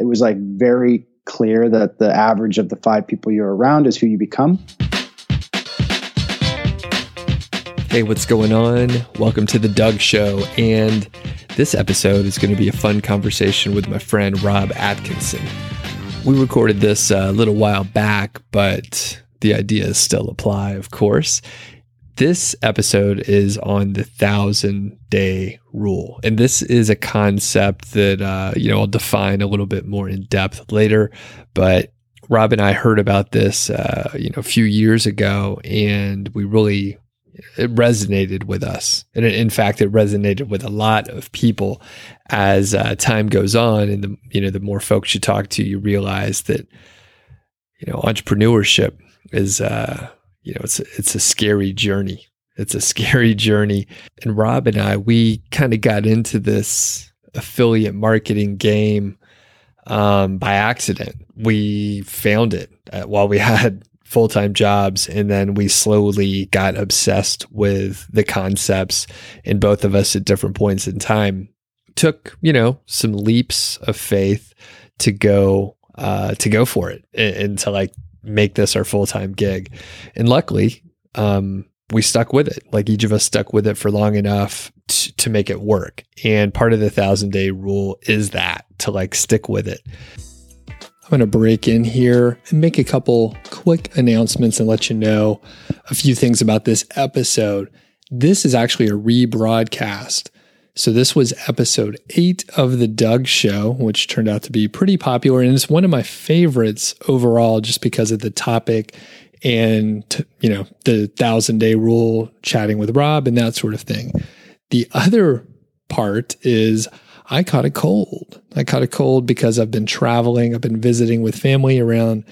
it was like very clear that the average of the five people you're around is who you become. Hey, what's going on? Welcome to the Doug Show. And this episode is going to be a fun conversation with my friend Rob Atkinson. We recorded this uh, a little while back, but the ideas still apply, of course. This episode is on the thousand day rule. And this is a concept that, uh, you know, I'll define a little bit more in depth later. But Rob and I heard about this, uh, you know, a few years ago, and we really it resonated with us. And in fact, it resonated with a lot of people as uh, time goes on. And the, you know, the more folks you talk to, you realize that, you know, entrepreneurship is, uh, you know, it's, it's a scary journey. It's a scary journey. And Rob and I, we kind of got into this affiliate marketing game um, by accident. We found it uh, while we had full time jobs. And then we slowly got obsessed with the concepts, and both of us at different points in time took, you know, some leaps of faith to go uh, to go for it and, and to like make this our full time gig. And luckily, um, we stuck with it. Like each of us stuck with it for long enough t- to make it work. And part of the thousand day rule is that to like stick with it. I'm going to break in here and make a couple quick announcements and let you know a few things about this episode. This is actually a rebroadcast. So, this was episode eight of The Doug Show, which turned out to be pretty popular. And it's one of my favorites overall, just because of the topic and, you know, the thousand day rule, chatting with Rob, and that sort of thing. The other part is I caught a cold. I caught a cold because I've been traveling. I've been visiting with family around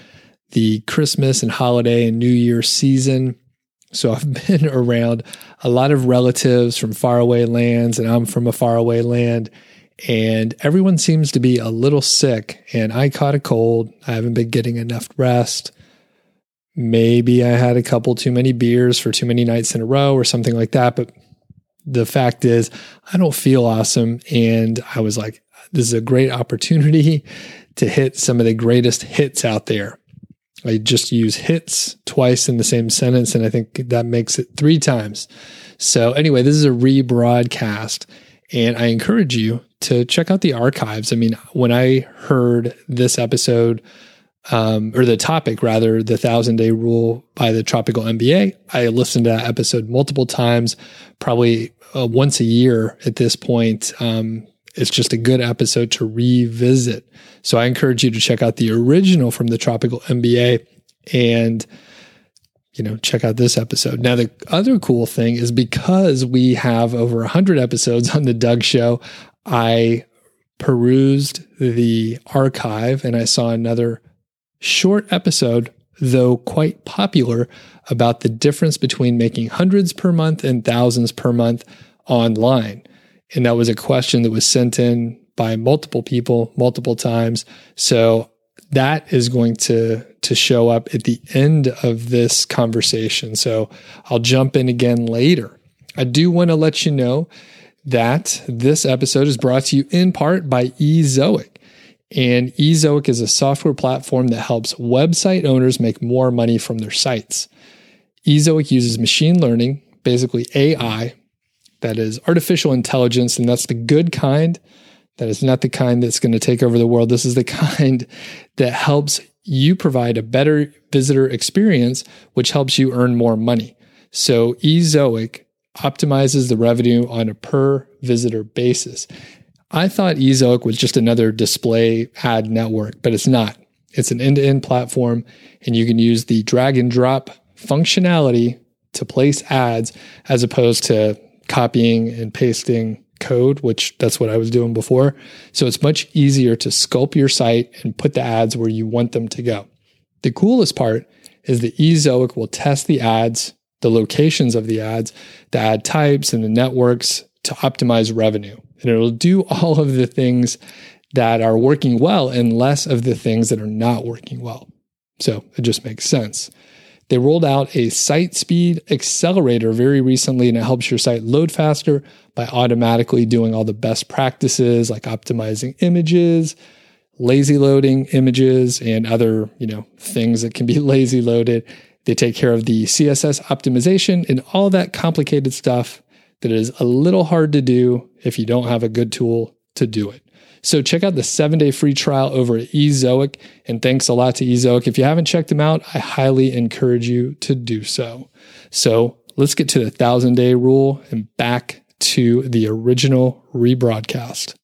the Christmas and holiday and New Year season. So I've been around a lot of relatives from faraway lands, and I'm from a faraway land. And everyone seems to be a little sick. And I caught a cold. I haven't been getting enough rest. Maybe I had a couple too many beers for too many nights in a row or something like that. But the fact is, I don't feel awesome. And I was like, this is a great opportunity to hit some of the greatest hits out there. I just use hits twice in the same sentence, and I think that makes it three times. So, anyway, this is a rebroadcast, and I encourage you to check out the archives. I mean, when I heard this episode, um, or the topic rather, the thousand day rule by the Tropical MBA. I listened to that episode multiple times, probably uh, once a year at this point. Um, it's just a good episode to revisit. So I encourage you to check out the original from the Tropical MBA and you know check out this episode. Now the other cool thing is because we have over 100 episodes on the Doug show, I perused the archive and I saw another short episode, though quite popular, about the difference between making hundreds per month and thousands per month online. And that was a question that was sent in by multiple people multiple times. So that is going to to show up at the end of this conversation. So I'll jump in again later. I do want to let you know that this episode is brought to you in part by Ezoic. And Ezoic is a software platform that helps website owners make more money from their sites. Ezoic uses machine learning, basically AI, that is artificial intelligence, and that's the good kind. That is not the kind that's going to take over the world. This is the kind that helps you provide a better visitor experience, which helps you earn more money. So Ezoic optimizes the revenue on a per visitor basis. I thought Ezoic was just another display ad network, but it's not. It's an end to end platform, and you can use the drag and drop functionality to place ads as opposed to copying and pasting code, which that's what I was doing before. So it's much easier to sculpt your site and put the ads where you want them to go. The coolest part is that Ezoic will test the ads, the locations of the ads, the ad types, and the networks to optimize revenue and it'll do all of the things that are working well and less of the things that are not working well. So it just makes sense. They rolled out a site speed accelerator very recently, and it helps your site load faster by automatically doing all the best practices like optimizing images, lazy loading images and other, you know, things that can be lazy loaded. They take care of the CSS optimization and all that complicated stuff that is a little hard to do if you don't have a good tool to do it. So check out the seven day free trial over at Ezoic. And thanks a lot to Ezoic. If you haven't checked them out, I highly encourage you to do so. So let's get to the thousand day rule and back to the original rebroadcast.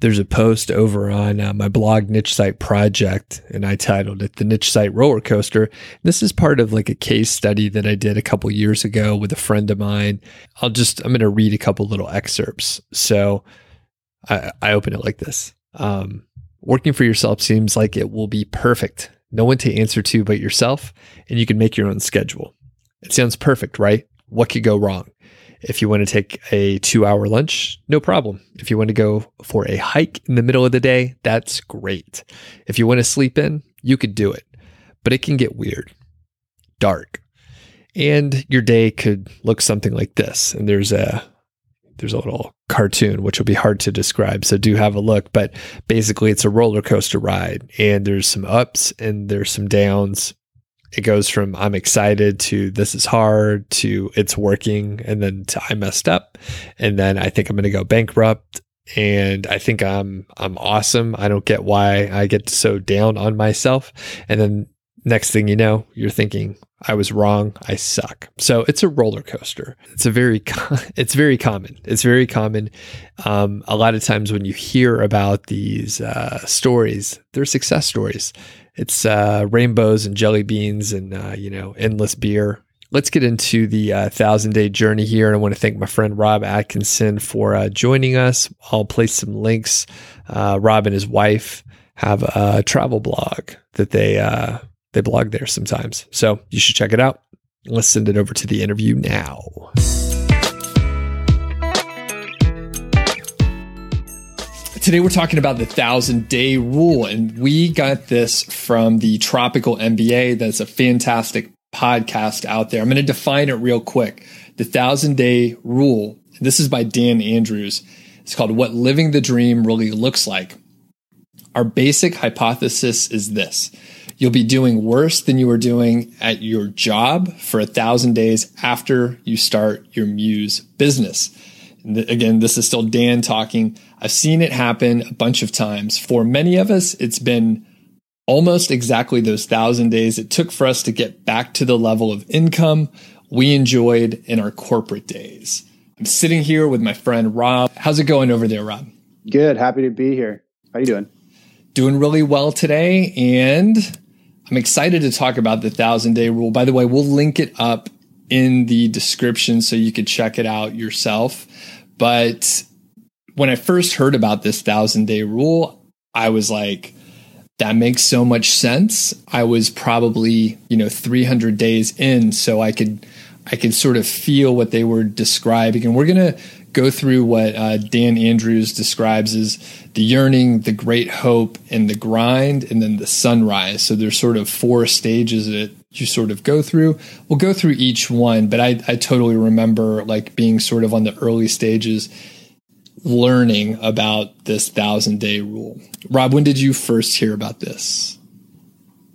There's a post over on uh, my blog niche site project and i titled it the niche site roller coaster. This is part of like a case study that i did a couple years ago with a friend of mine. I'll just i'm going to read a couple little excerpts. So i, I open it like this. Um, working for yourself seems like it will be perfect. No one to answer to but yourself and you can make your own schedule. It sounds perfect right? What could go wrong if you want to take a two hour lunch, no problem. If you want to go for a hike in the middle of the day, that's great. If you want to sleep in, you could do it, but it can get weird, dark, and your day could look something like this. And there's a there's a little cartoon which will be hard to describe so do have a look but basically it's a roller coaster ride and there's some ups and there's some downs it goes from I'm excited to this is hard to it's working and then to I messed up and then I think I'm going to go bankrupt and I think I'm I'm awesome. I don't get why I get so down on myself and then next thing you know, you're thinking I was wrong. I suck. So it's a roller coaster. It's a very it's very common. It's very common. Um, a lot of times when you hear about these uh, stories, they're success stories it's uh, rainbows and jelly beans and uh, you know endless beer. Let's get into the uh, thousand day journey here, and I want to thank my friend Rob Atkinson for uh, joining us. I'll place some links. Uh, Rob and his wife have a travel blog that they they blog there sometimes, so you should check it out. Let's send it over to the interview now. Today we're talking about the thousand day rule, and we got this from the Tropical MBA. That's a fantastic podcast out there. I'm going to define it real quick. The thousand day rule. This is by Dan Andrews. It's called What Living the Dream Really Looks Like. Our basic hypothesis is this. You'll be doing worse than you were doing at your job for a thousand days after you start your Muse business. Again, this is still Dan talking. I've seen it happen a bunch of times. For many of us, it's been almost exactly those thousand days it took for us to get back to the level of income we enjoyed in our corporate days. I'm sitting here with my friend Rob. How's it going over there, Rob? Good. Happy to be here. How are you doing? Doing really well today. And I'm excited to talk about the thousand day rule. By the way, we'll link it up in the description so you could check it out yourself. But when I first heard about this thousand day rule, I was like, that makes so much sense. I was probably, you know, 300 days in, so I could, I could sort of feel what they were describing. And we're going to go through what uh, Dan Andrews describes as the yearning, the great hope, and the grind, and then the sunrise. So there's sort of four stages that you sort of go through. We'll go through each one, but I, I totally remember like being sort of on the early stages learning about this thousand day rule. Rob, when did you first hear about this?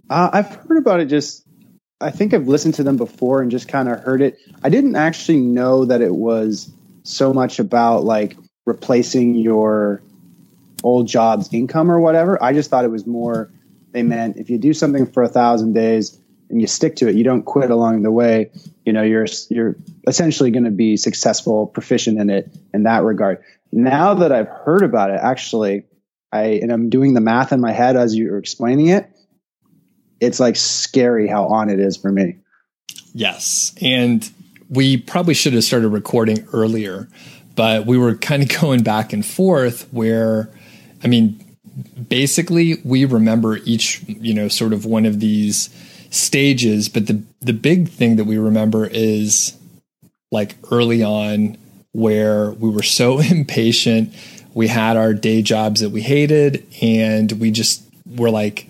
Uh, I've heard about it just, I think I've listened to them before and just kind of heard it. I didn't actually know that it was so much about like replacing your old job's income or whatever. I just thought it was more, they meant if you do something for a thousand days, and you stick to it, you don't quit along the way, you know, you're you're essentially going to be successful, proficient in it in that regard. Now that I've heard about it, actually, I and I'm doing the math in my head as you're explaining it, it's like scary how on it is for me. Yes, and we probably should have started recording earlier, but we were kind of going back and forth where I mean basically we remember each, you know, sort of one of these stages, but the the big thing that we remember is like early on where we were so impatient. We had our day jobs that we hated, and we just were like,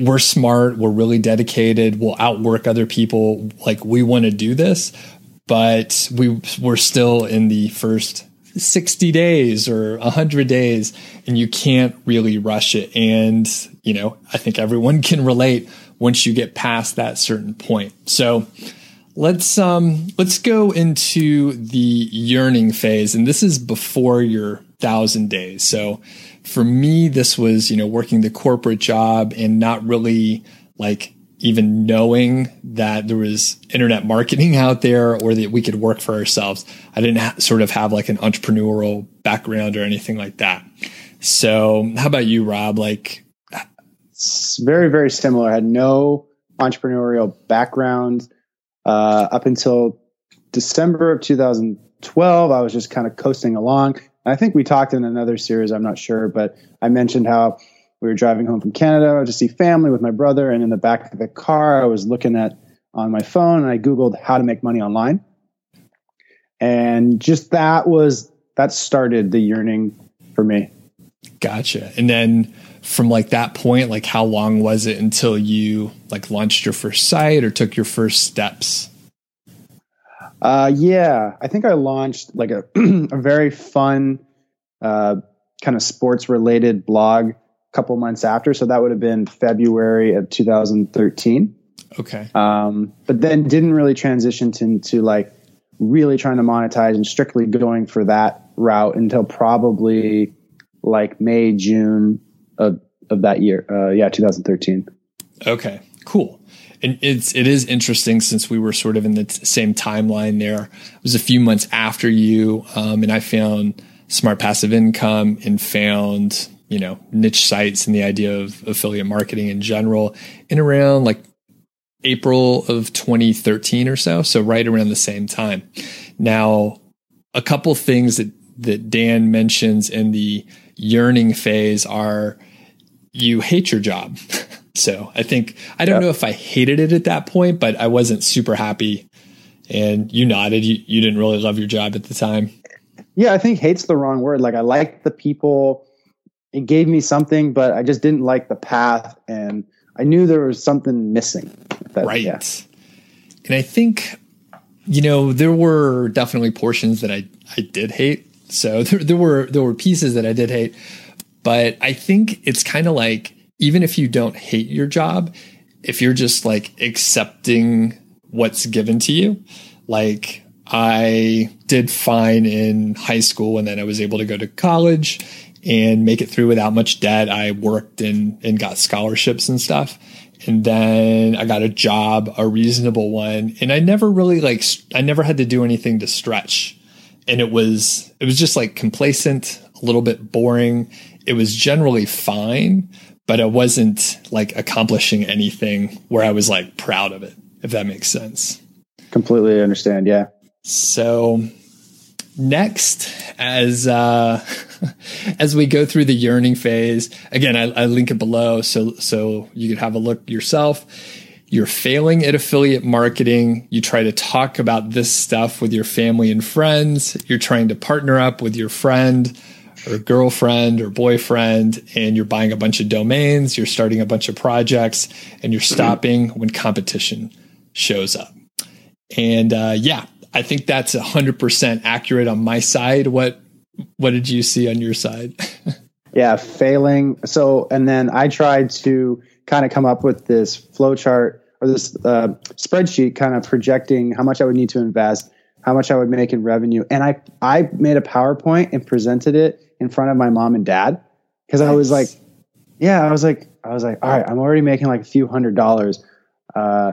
we're smart, we're really dedicated, we'll outwork other people. Like, we want to do this. but we we're still in the first 60 days or 100 days and you can't really rush it and you know i think everyone can relate once you get past that certain point so let's um let's go into the yearning phase and this is before your 1000 days so for me this was you know working the corporate job and not really like even knowing that there was internet marketing out there or that we could work for ourselves. I didn't ha- sort of have like an entrepreneurial background or anything like that. So, how about you, Rob? Like, it's very, very similar. I had no entrepreneurial background uh, up until December of 2012. I was just kind of coasting along. I think we talked in another series, I'm not sure, but I mentioned how we were driving home from Canada to see family with my brother, and in the back of the car, I was looking at on my phone and I googled how to make money online, and just that was that started the yearning for me. Gotcha. And then from like that point, like how long was it until you like launched your first site or took your first steps? Uh, yeah, I think I launched like a, a very fun, uh, kind of sports related blog a couple months after. So that would have been February of 2013. Okay. Um, but then didn't really transition to, into like really trying to monetize and strictly going for that route until probably like May, June of, of that year. Uh, yeah, 2013. Okay, cool. And it's it is interesting since we were sort of in the t- same timeline. There it was a few months after you, um, and I found smart passive income and found you know niche sites and the idea of affiliate marketing in general in around like April of 2013 or so so right around the same time now a couple things that that Dan mentions in the yearning phase are you hate your job so I think I don't yep. know if I hated it at that point but I wasn't super happy and you nodded you, you didn't really love your job at the time yeah I think hate's the wrong word like I liked the people it gave me something, but I just didn't like the path, and I knew there was something missing. That, right. Yeah. And I think, you know, there were definitely portions that I I did hate. So there, there were there were pieces that I did hate, but I think it's kind of like even if you don't hate your job, if you're just like accepting what's given to you, like I did fine in high school and then I was able to go to college and make it through without much debt. I worked and, and got scholarships and stuff. And then I got a job, a reasonable one. And I never really like, I never had to do anything to stretch. And it was, it was just like complacent, a little bit boring. It was generally fine, but I wasn't like accomplishing anything where I was like proud of it, if that makes sense. Completely understand. Yeah. So next, as, uh, as we go through the yearning phase, again, I, I link it below so so you could have a look yourself. You're failing at affiliate marketing. You try to talk about this stuff with your family and friends. You're trying to partner up with your friend or girlfriend or boyfriend, and you're buying a bunch of domains. You're starting a bunch of projects, and you're stopping when competition shows up. And uh, yeah, I think that's 100% accurate on my side. What what did you see on your side? yeah, failing. So, and then I tried to kind of come up with this flow chart or this uh, spreadsheet, kind of projecting how much I would need to invest, how much I would make in revenue, and I I made a PowerPoint and presented it in front of my mom and dad because. I was like, yeah, I was like, I was like, all right, I'm already making like a few hundred dollars. Uh,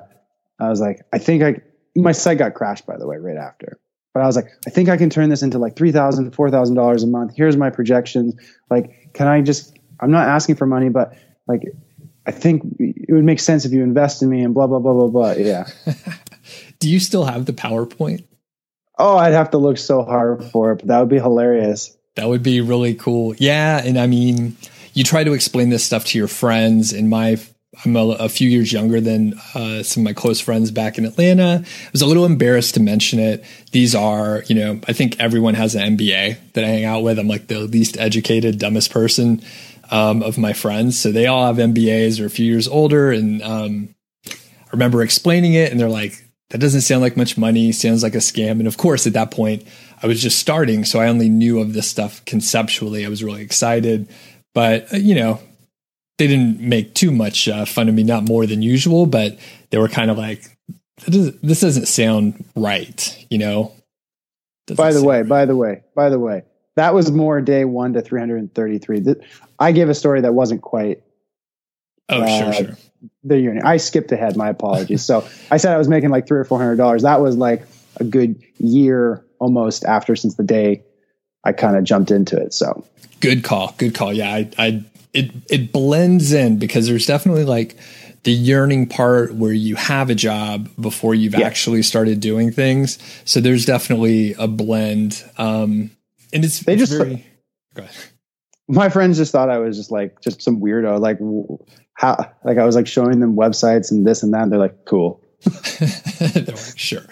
I was like, I think I my site got crashed by the way right after. But I was like, I think I can turn this into like three thousand, four thousand dollars a month. Here's my projections. Like, can I just? I'm not asking for money, but like, I think it would make sense if you invest in me and blah blah blah blah blah. Yeah. Do you still have the PowerPoint? Oh, I'd have to look so hard for it, but that would be hilarious. That would be really cool. Yeah, and I mean, you try to explain this stuff to your friends. And my I'm a, a, few years younger than uh, some of my close friends back in Atlanta. I was a little embarrassed to mention it. These are, you know, I think everyone has an MBA that I hang out with. I'm like the least educated, dumbest person um, of my friends. So they all have MBAs or a few years older. And um, I remember explaining it, and they're like, that doesn't sound like much money, sounds like a scam. And of course, at that point, I was just starting. So I only knew of this stuff conceptually. I was really excited. But, uh, you know, they didn't make too much uh, fun of me, not more than usual, but they were kind of like, this doesn't sound right, you know? Doesn't by the way, right. by the way, by the way, that was more day one to 333. I gave a story that wasn't quite. Oh, uh, sure, sure the unit. I skipped ahead. My apologies. so I said I was making like three or four hundred dollars. That was like a good year almost after since the day I kind of jumped into it. So good call. Good call. Yeah, I, I it it blends in because there's definitely like the yearning part where you have a job before you've yeah. actually started doing things. So there's definitely a blend. Um, and it's they just very, my friends just thought I was just like just some weirdo. Like how like I was like showing them websites and this and that. And they're like, cool. they're like, sure,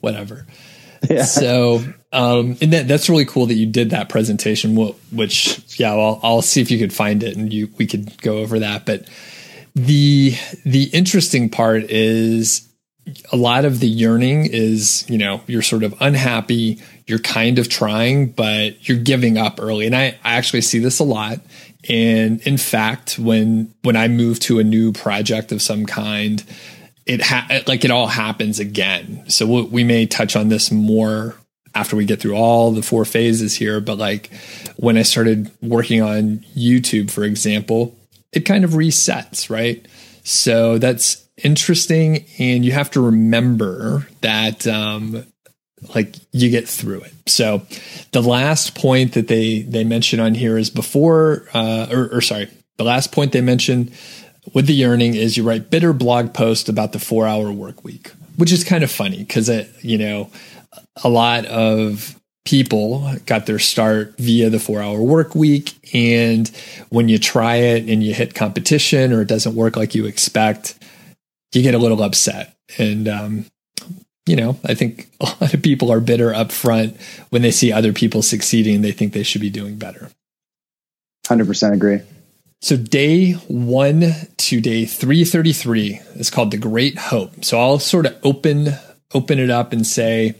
whatever. Yeah. So, um, and that, that's really cool that you did that presentation, which, yeah, I'll, I'll see if you could find it and you, we could go over that. But the, the interesting part is a lot of the yearning is, you know, you're sort of unhappy, you're kind of trying, but you're giving up early. And I, I actually see this a lot. And in fact, when when I move to a new project of some kind, it ha- like it all happens again. So we, we may touch on this more after we get through all the four phases here. But like when I started working on YouTube, for example, it kind of resets, right? So that's interesting, and you have to remember that um, like you get through it. So the last point that they they mention on here is before uh, or, or sorry, the last point they mention with the yearning is you write bitter blog post about the four hour work week, which is kind of funny because it you know a lot of people got their start via the four hour work week and when you try it and you hit competition or it doesn't work like you expect you get a little upset and um, you know, I think a lot of people are bitter up front when they see other people succeeding. They think they should be doing better. 100% agree. So day one to day 333 is called the Great Hope. So I'll sort of open open it up and say,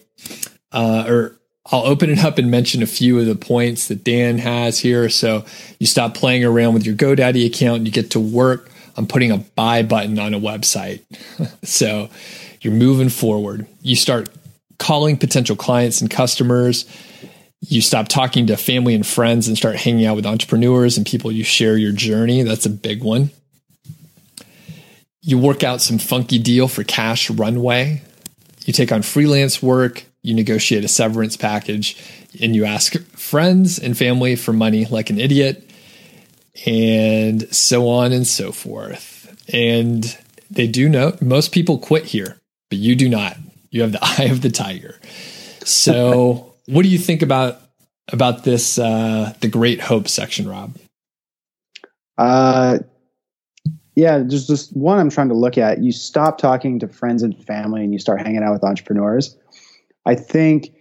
uh, or I'll open it up and mention a few of the points that Dan has here. So you stop playing around with your GoDaddy account and you get to work on putting a buy button on a website. so you're moving forward. You start calling potential clients and customers. You stop talking to family and friends and start hanging out with entrepreneurs and people you share your journey. That's a big one. You work out some funky deal for cash runway. You take on freelance work. You negotiate a severance package and you ask friends and family for money like an idiot, and so on and so forth. And they do know most people quit here but you do not. You have the eye of the tiger. So, what do you think about about this uh, the Great Hope section, Rob? Uh, yeah, just just one I'm trying to look at. You stop talking to friends and family, and you start hanging out with entrepreneurs. I think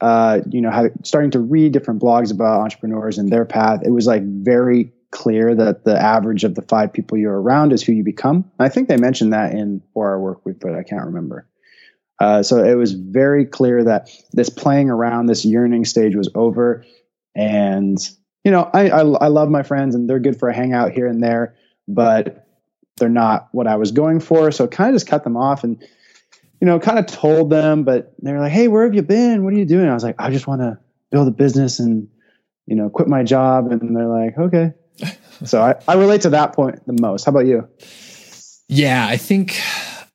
uh, you know, how, starting to read different blogs about entrepreneurs and their path, it was like very clear that the average of the five people you're around is who you become. I think they mentioned that in Four Hour Work but I can't remember. Uh, so it was very clear that this playing around, this yearning stage was over. And, you know, I, I, I love my friends and they're good for a hangout here and there, but they're not what I was going for. So it kind of just cut them off and, you know, kind of told them, but they were like, Hey, where have you been? What are you doing? I was like, I just want to build a business and, you know, quit my job. And they're like, okay, so I, I relate to that point the most. How about you? Yeah, I think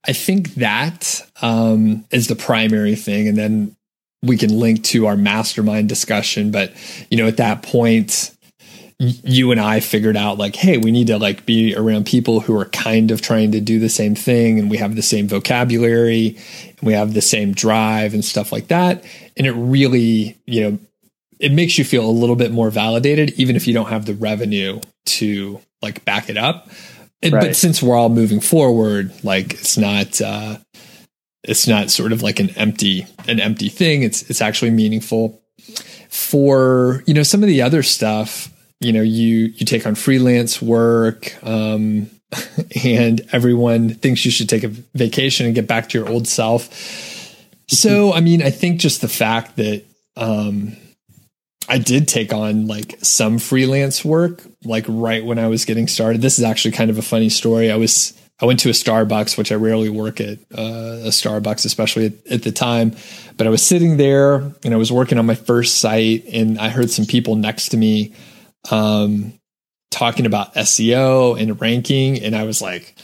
I think that um, is the primary thing, and then we can link to our mastermind discussion. But you know, at that point, you and I figured out like, hey, we need to like be around people who are kind of trying to do the same thing, and we have the same vocabulary, and we have the same drive and stuff like that. And it really, you know, it makes you feel a little bit more validated, even if you don't have the revenue to like back it up. Right. But since we're all moving forward, like it's not, uh, it's not sort of like an empty, an empty thing. It's, it's actually meaningful for, you know, some of the other stuff, you know, you, you take on freelance work. Um, and everyone thinks you should take a vacation and get back to your old self. So, I mean, I think just the fact that um, I did take on like some freelance work, like right when I was getting started. This is actually kind of a funny story. I was I went to a Starbucks, which I rarely work at uh, a Starbucks, especially at, at, the time. But I was sitting there and I was working on my first site, and I heard some people next to me um, talking about SEO and ranking, and I was like,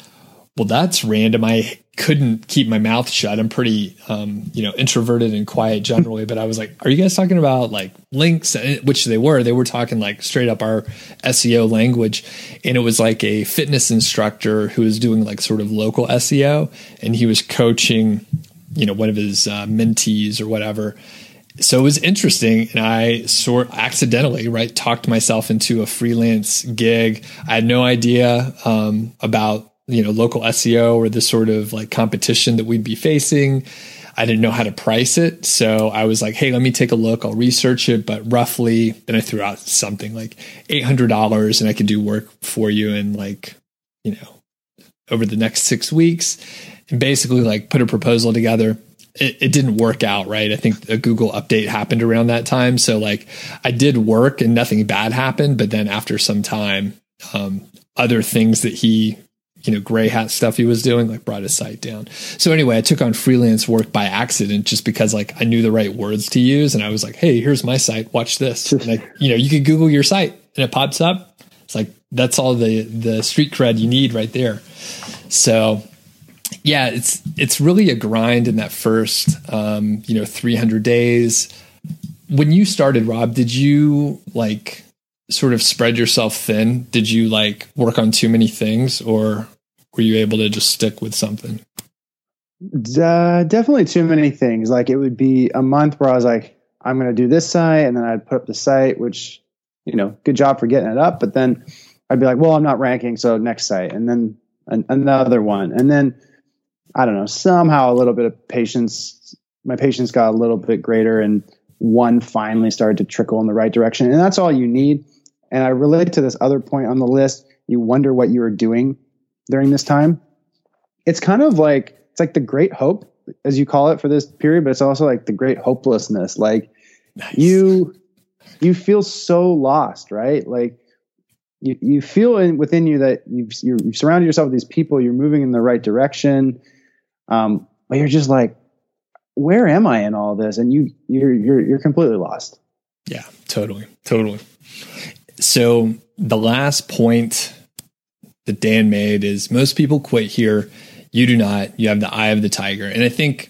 "Well, that's random." I couldn't keep my mouth shut. I'm pretty, um, you know, introverted and quiet generally, but I was like, "Are you guys talking about like links?" Which they were. They were talking like straight up our SEO language, and it was like a fitness instructor who was doing like sort of local SEO, and he was coaching, you know, one of his uh, mentees or whatever. So it was interesting, and I sort accidentally right talked myself into a freelance gig. I had no idea um, about you know local SEO or this sort of like competition that we'd be facing. I didn't know how to price it, so I was like, "Hey, let me take a look. I'll research it." But roughly, then I threw out something like eight hundred dollars, and I could do work for you in like you know over the next six weeks, and basically like put a proposal together. It, it, didn't work out right. I think a Google update happened around that time, so like I did work and nothing bad happened. But then after some time, um, other things that he you know gray hat stuff he was doing like brought his site down. So anyway i took on freelance work by accident just because like i knew the right words to use and i was like hey here's my site. Watch this. You know you could google your site and it pops up. It's like that's all the the street cred you need right there. So yeah it's it's really a grind in that first um, you know 300 days. When you started rob did you like sort of spread yourself thin? Did you like work on too many things or were you able to just stick with something? Uh, definitely too many things. Like it would be a month where I was like, I'm going to do this site. And then I'd put up the site, which, you know, good job for getting it up. But then I'd be like, well, I'm not ranking. So next site. And then an, another one. And then I don't know, somehow a little bit of patience. My patience got a little bit greater and one finally started to trickle in the right direction. And that's all you need. And I relate to this other point on the list. You wonder what you were doing during this time. It's kind of like it's like the great hope, as you call it for this period, but it's also like the great hopelessness. Like nice. you you feel so lost, right? Like you, you feel in, within you that you've, you have surrounded yourself with these people, you're moving in the right direction, um, but you're just like, where am I in all this? And you you're you're you're completely lost. Yeah, totally, totally. So the last point that Dan made is most people quit here. You do not. You have the eye of the tiger. And I think,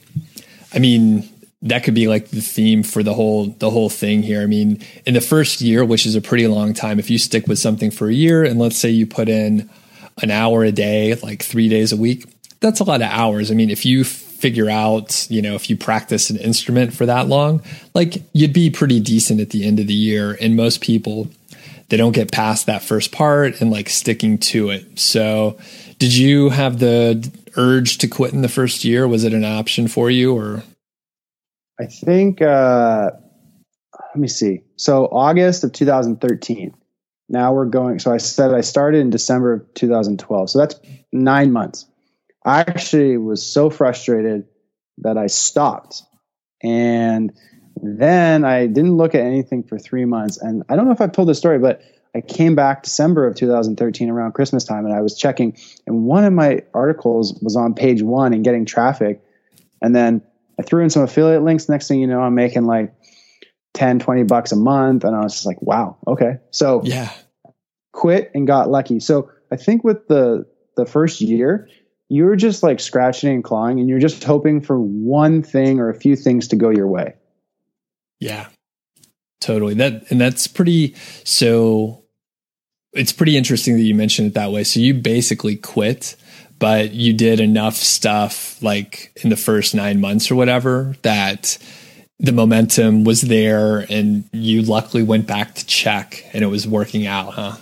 I mean, that could be like the theme for the whole the whole thing here. I mean, in the first year, which is a pretty long time, if you stick with something for a year and let's say you put in an hour a day, like 3 days a week, that's a lot of hours. I mean, if you figure out, you know, if you practice an instrument for that long, like you'd be pretty decent at the end of the year and most people they don't get past that first part and like sticking to it. So, did you have the urge to quit in the first year? Was it an option for you or? I think, uh, let me see. So, August of 2013. Now we're going. So, I said I started in December of 2012. So, that's nine months. I actually was so frustrated that I stopped. And then I didn't look at anything for three months. And I don't know if I've told this story, but I came back December of 2013 around Christmas time and I was checking, and one of my articles was on page one and getting traffic. And then I threw in some affiliate links. Next thing you know, I'm making like 10, 20 bucks a month. And I was just like, wow, okay. So yeah, quit and got lucky. So I think with the, the first year, you're just like scratching and clawing and you're just hoping for one thing or a few things to go your way. Yeah, totally. That and that's pretty. So it's pretty interesting that you mentioned it that way. So you basically quit, but you did enough stuff like in the first nine months or whatever that the momentum was there, and you luckily went back to check, and it was working out, huh?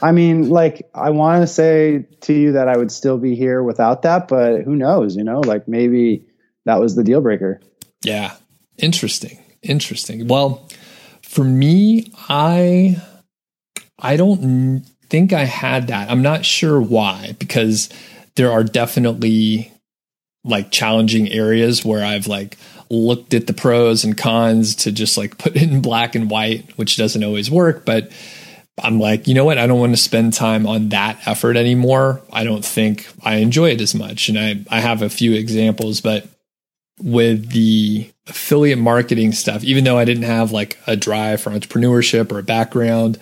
I mean, like, I want to say to you that I would still be here without that, but who knows? You know, like maybe that was the deal breaker. Yeah, interesting. Interesting. Well, for me, I I don't think I had that. I'm not sure why, because there are definitely like challenging areas where I've like looked at the pros and cons to just like put it in black and white, which doesn't always work. But I'm like, you know what? I don't want to spend time on that effort anymore. I don't think I enjoy it as much. And I, I have a few examples, but with the affiliate marketing stuff, even though I didn't have like a drive for entrepreneurship or a background,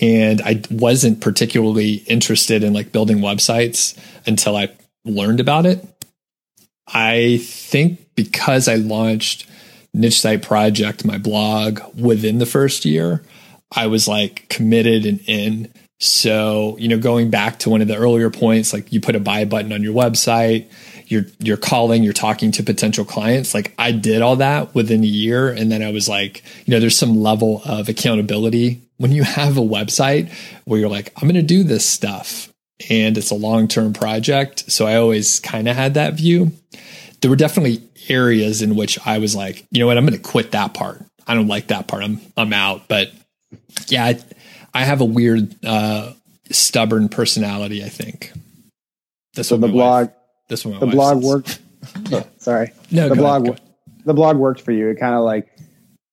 and I wasn't particularly interested in like building websites until I learned about it. I think because I launched Niche Site Project, my blog, within the first year, I was like committed and in. So, you know, going back to one of the earlier points, like you put a buy button on your website, you're you're calling, you're talking to potential clients. Like I did all that within a year and then I was like, you know, there's some level of accountability when you have a website where you're like, I'm going to do this stuff and it's a long-term project. So I always kind of had that view. There were definitely areas in which I was like, you know what, I'm going to quit that part. I don't like that part. I'm I'm out, but yeah, I, I have a weird, uh, stubborn personality. I think. That's so the blog. That's what the blog says. worked. sorry. No, the blog. Ahead, the blog worked for you. It kind of like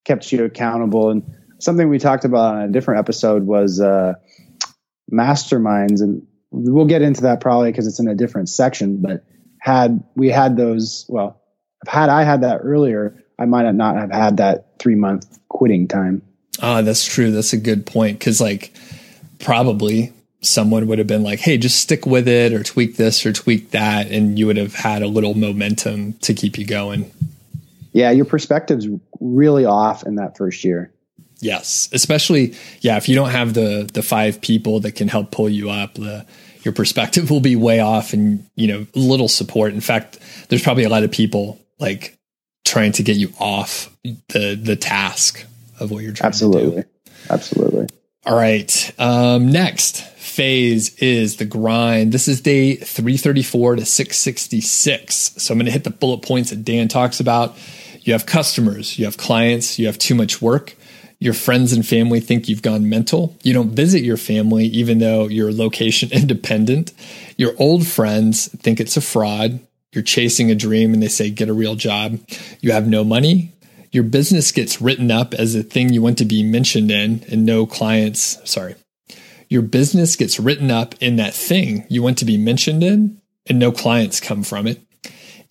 kept you accountable. And something we talked about on a different episode was uh, masterminds, and we'll get into that probably because it's in a different section. But had we had those, well, had I had that earlier, I might not have had that three month quitting time. Ah, that's true. That's a good point. Cause like probably someone would have been like, Hey, just stick with it or tweak this or tweak that. And you would have had a little momentum to keep you going. Yeah. Your perspective's really off in that first year. Yes. Especially, yeah. If you don't have the, the five people that can help pull you up, the, your perspective will be way off and, you know, little support. In fact, there's probably a lot of people like trying to get you off the, the task of what you're trying Absolutely. to do. Absolutely. All right. Um, next phase is the grind. This is day 334 to 666. So I'm going to hit the bullet points that Dan talks about. You have customers, you have clients, you have too much work. Your friends and family think you've gone mental. You don't visit your family, even though you're location independent. Your old friends think it's a fraud. You're chasing a dream and they say, get a real job. You have no money your business gets written up as a thing you want to be mentioned in and no clients, sorry. Your business gets written up in that thing you want to be mentioned in and no clients come from it.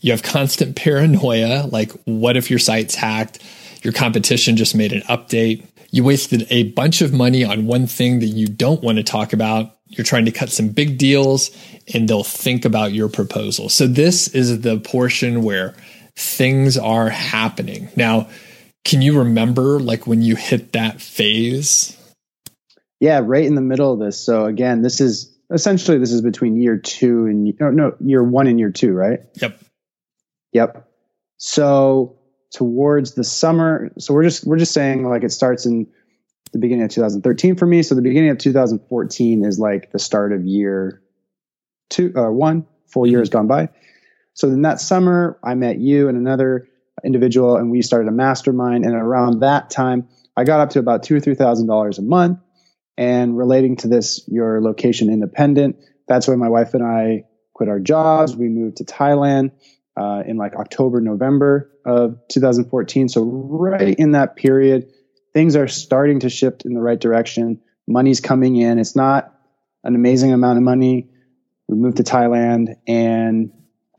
You have constant paranoia, like what if your site's hacked? Your competition just made an update. You wasted a bunch of money on one thing that you don't want to talk about. You're trying to cut some big deals and they'll think about your proposal. So this is the portion where things are happening. Now, can you remember like when you hit that phase? Yeah, right in the middle of this. So again, this is essentially this is between year two and no, no year one and year two, right? Yep. Yep. So towards the summer, so we're just we're just saying like it starts in the beginning of 2013 for me. So the beginning of 2014 is like the start of year two, uh, one full year has gone by. So in that summer, I met you and another individual, and we started a mastermind. And around that time, I got up to about two or three thousand dollars a month. And relating to this, your location independent. That's when my wife and I quit our jobs. We moved to Thailand uh, in like October, November of 2014. So right in that period, things are starting to shift in the right direction. Money's coming in. It's not an amazing amount of money. We moved to Thailand and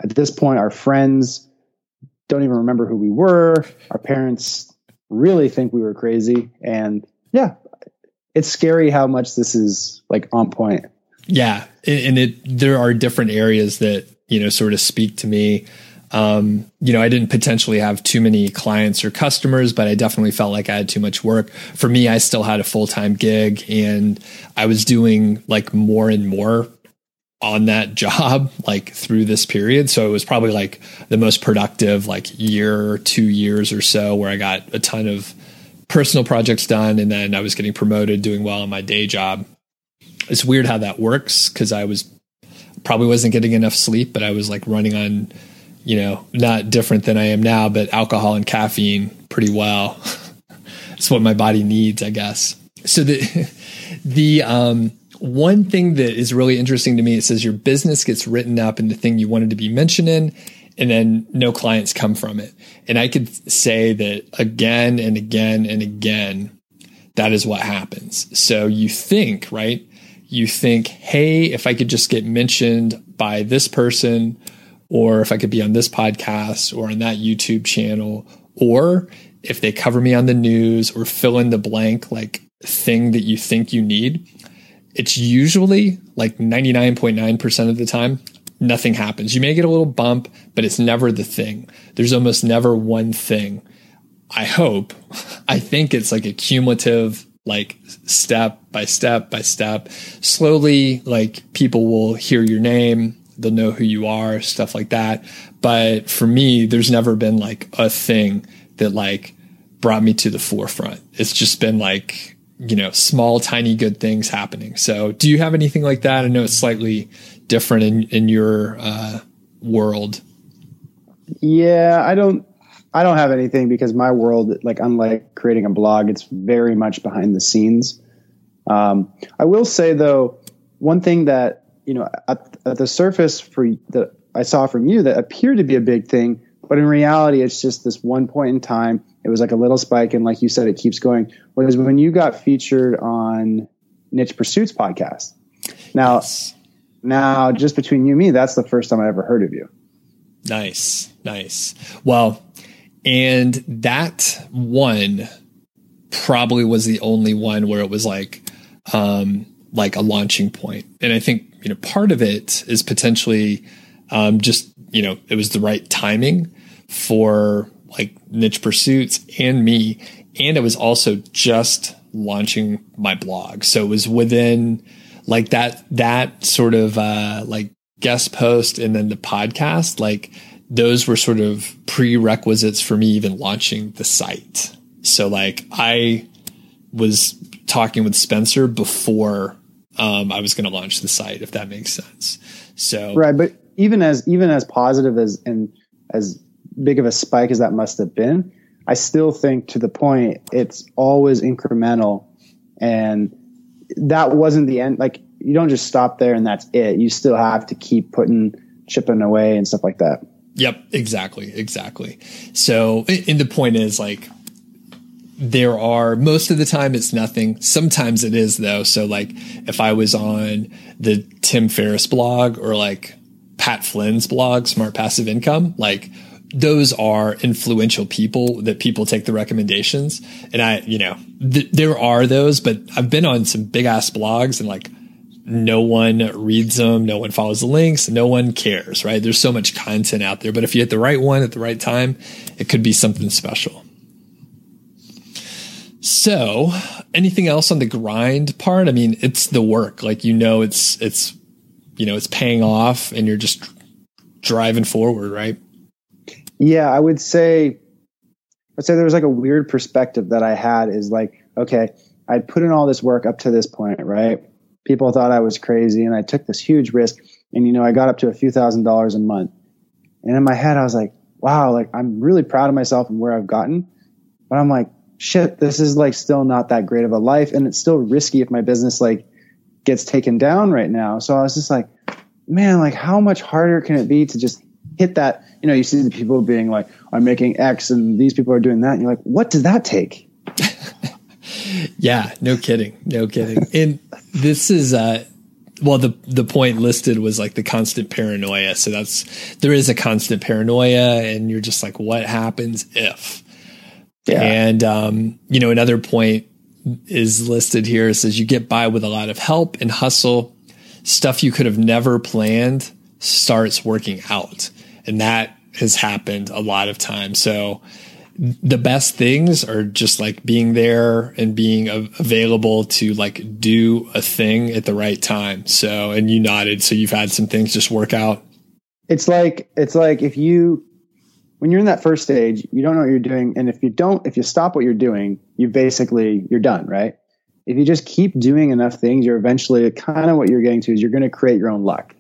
at this point, our friends don't even remember who we were. Our parents really think we were crazy. And yeah, it's scary how much this is like on point. Yeah. And it, there are different areas that, you know, sort of speak to me. Um, you know, I didn't potentially have too many clients or customers, but I definitely felt like I had too much work. For me, I still had a full time gig and I was doing like more and more on that job like through this period. So it was probably like the most productive like year, two years or so where I got a ton of personal projects done and then I was getting promoted, doing well in my day job. It's weird how that works because I was probably wasn't getting enough sleep, but I was like running on, you know, not different than I am now, but alcohol and caffeine pretty well. it's what my body needs, I guess. So the the um one thing that is really interesting to me, it says your business gets written up in the thing you wanted to be mentioned in, and then no clients come from it. And I could say that again and again and again, that is what happens. So you think, right? You think, hey, if I could just get mentioned by this person, or if I could be on this podcast or on that YouTube channel, or if they cover me on the news or fill in the blank like thing that you think you need, it's usually like 99.9% of the time, nothing happens. You may get a little bump, but it's never the thing. There's almost never one thing. I hope, I think it's like a cumulative, like step by step by step. Slowly, like people will hear your name, they'll know who you are, stuff like that. But for me, there's never been like a thing that like brought me to the forefront. It's just been like, you know, small, tiny good things happening. So do you have anything like that? I know it's slightly different in, in your uh, world. Yeah, I don't, I don't have anything because my world, like unlike creating a blog, it's very much behind the scenes. Um, I will say though, one thing that you know at, at the surface for that I saw from you that appeared to be a big thing, but in reality, it's just this one point in time. It was like a little spike, and like you said, it keeps going. Was when you got featured on Niche Pursuits podcast. Now, yes. now, just between you and me, that's the first time I ever heard of you. Nice, nice. Well, and that one probably was the only one where it was like, um, like a launching point. And I think you know part of it is potentially um, just you know it was the right timing for like niche pursuits and me. And it was also just launching my blog. So it was within like that that sort of uh like guest post and then the podcast like those were sort of prerequisites for me even launching the site. So like i was talking with spencer before um, i was going to launch the site if that makes sense. So right but even as even as positive as and as big of a spike as that must have been, I still think to the point it's always incremental and that wasn't the end. Like you don't just stop there and that's it. You still have to keep putting chipping away and stuff like that. Yep, exactly, exactly. So, and the point is like there are most of the time it's nothing. Sometimes it is though. So like if I was on the Tim Ferriss blog or like Pat Flynn's blog, Smart Passive Income, like those are influential people that people take the recommendations. And I, you know, th- there are those, but I've been on some big ass blogs and like no one reads them, no one follows the links, no one cares, right? There's so much content out there, but if you hit the right one at the right time, it could be something special. So, anything else on the grind part? I mean, it's the work. Like you know, it's it's you know, it's paying off and you're just driving forward, right? Yeah, I would say, I'd say there was like a weird perspective that I had is like, okay, I put in all this work up to this point, right? People thought I was crazy and I took this huge risk and, you know, I got up to a few thousand dollars a month. And in my head, I was like, wow, like I'm really proud of myself and where I've gotten. But I'm like, shit, this is like still not that great of a life. And it's still risky if my business like gets taken down right now. So I was just like, man, like how much harder can it be to just hit that? You know, you see the people being like, I'm making X and these people are doing that. And you're like, what does that take? yeah, no kidding. No kidding. and this is, uh, well, the the point listed was like the constant paranoia. So that's there is a constant paranoia, and you're just like, what happens if? Yeah. And um, you know, another point is listed here. It says you get by with a lot of help and hustle. Stuff you could have never planned starts working out. And that has happened a lot of times. So the best things are just like being there and being available to like do a thing at the right time. So, and you nodded. So you've had some things just work out. It's like, it's like if you when you're in that first stage, you don't know what you're doing. And if you don't, if you stop what you're doing, you basically, you're done, right? If you just keep doing enough things, you're eventually kind of what you're getting to is you're going to create your own luck.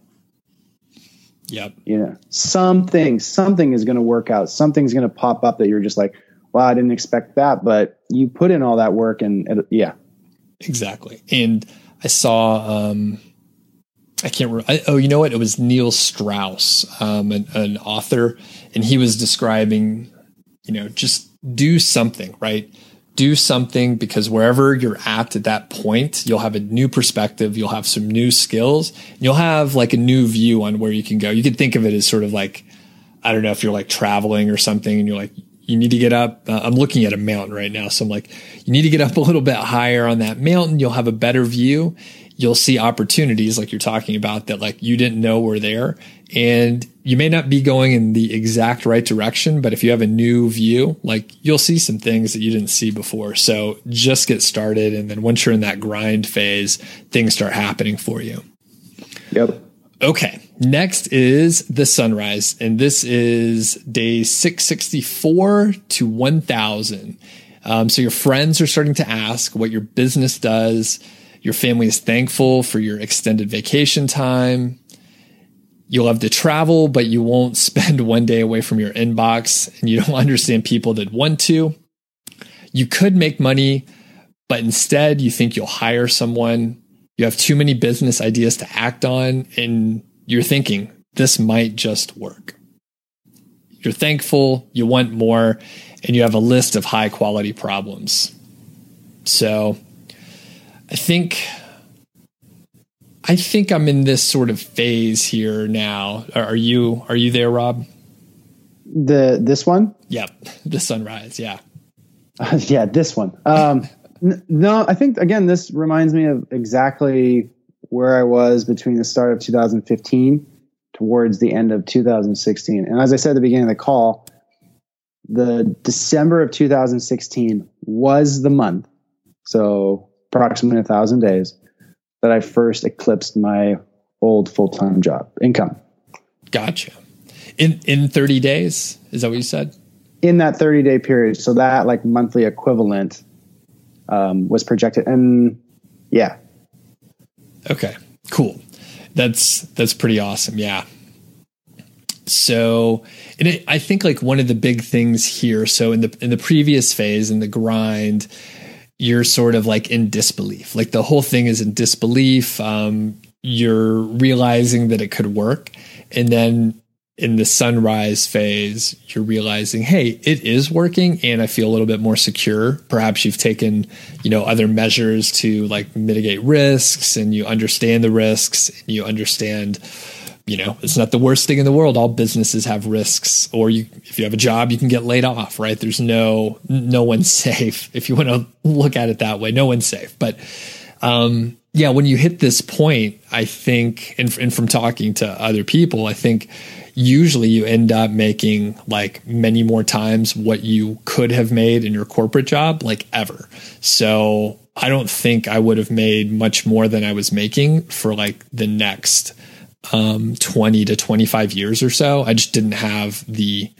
Yep. You know, something, something is going to work out. Something's going to pop up that you're just like, wow, I didn't expect that. But you put in all that work and it, yeah. Exactly. And I saw, um, I can't remember. I, oh, you know what? It was Neil Strauss, um, an, an author, and he was describing, you know, just do something, right? Do something because wherever you're at at that point, you'll have a new perspective, you'll have some new skills, you'll have like a new view on where you can go. You could think of it as sort of like, I don't know if you're like traveling or something and you're like, you need to get up. Uh, I'm looking at a mountain right now. So I'm like, you need to get up a little bit higher on that mountain. You'll have a better view. You'll see opportunities like you're talking about that like you didn't know were there. And you may not be going in the exact right direction, but if you have a new view, like you'll see some things that you didn't see before. So just get started. And then once you're in that grind phase, things start happening for you. Yep. Okay. Next is the sunrise, and this is day 664 to 1000. Um, so your friends are starting to ask what your business does. Your family is thankful for your extended vacation time. You'll have to travel, but you won't spend one day away from your inbox, and you don't understand people that want to. You could make money, but instead you think you'll hire someone you have too many business ideas to act on, and you're thinking, this might just work. You're thankful, you want more, and you have a list of high quality problems. So I think I think I'm in this sort of phase here now. Are you are you there, Rob? The this one? Yep. The sunrise, yeah. yeah, this one. Um no, I think again, this reminds me of exactly where I was between the start of 2015 towards the end of 2016. And as I said at the beginning of the call, the December of 2016 was the month, so approximately a thousand days, that I first eclipsed my old full time job income. Gotcha. In in 30 days, is that what you said? In that 30 day period, so that like monthly equivalent um, was projected. And yeah. Okay, cool. That's that's pretty awesome. Yeah. So, and it, I think like one of the big things here. So in the in the previous phase in the grind, you're sort of like in disbelief. Like the whole thing is in disbelief. Um, you're realizing that it could work, and then in the sunrise phase, you're realizing, hey, it is working and I feel a little bit more secure. Perhaps you've taken, you know, other measures to like mitigate risks and you understand the risks and you understand, you know, it's not the worst thing in the world. All businesses have risks or you, if you have a job, you can get laid off, right? There's no, no one's safe. If you want to look at it that way, no one's safe. But, um, yeah, when you hit this point, I think, and, and from talking to other people, I think usually you end up making like many more times what you could have made in your corporate job, like ever. So I don't think I would have made much more than I was making for like the next um, 20 to 25 years or so. I just didn't have the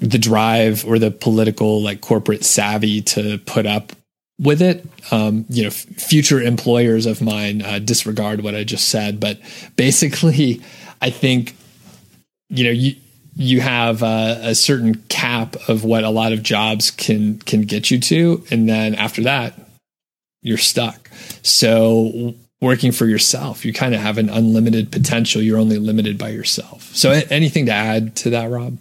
the drive or the political like corporate savvy to put up with it. Um, you know, f- future employers of mine uh, disregard what I just said, but basically, I think you know you you have a, a, certain cap of what a lot of jobs can can get you to and then after that you're stuck so working for yourself you kind of have an unlimited potential you're only limited by yourself so anything to add to that rob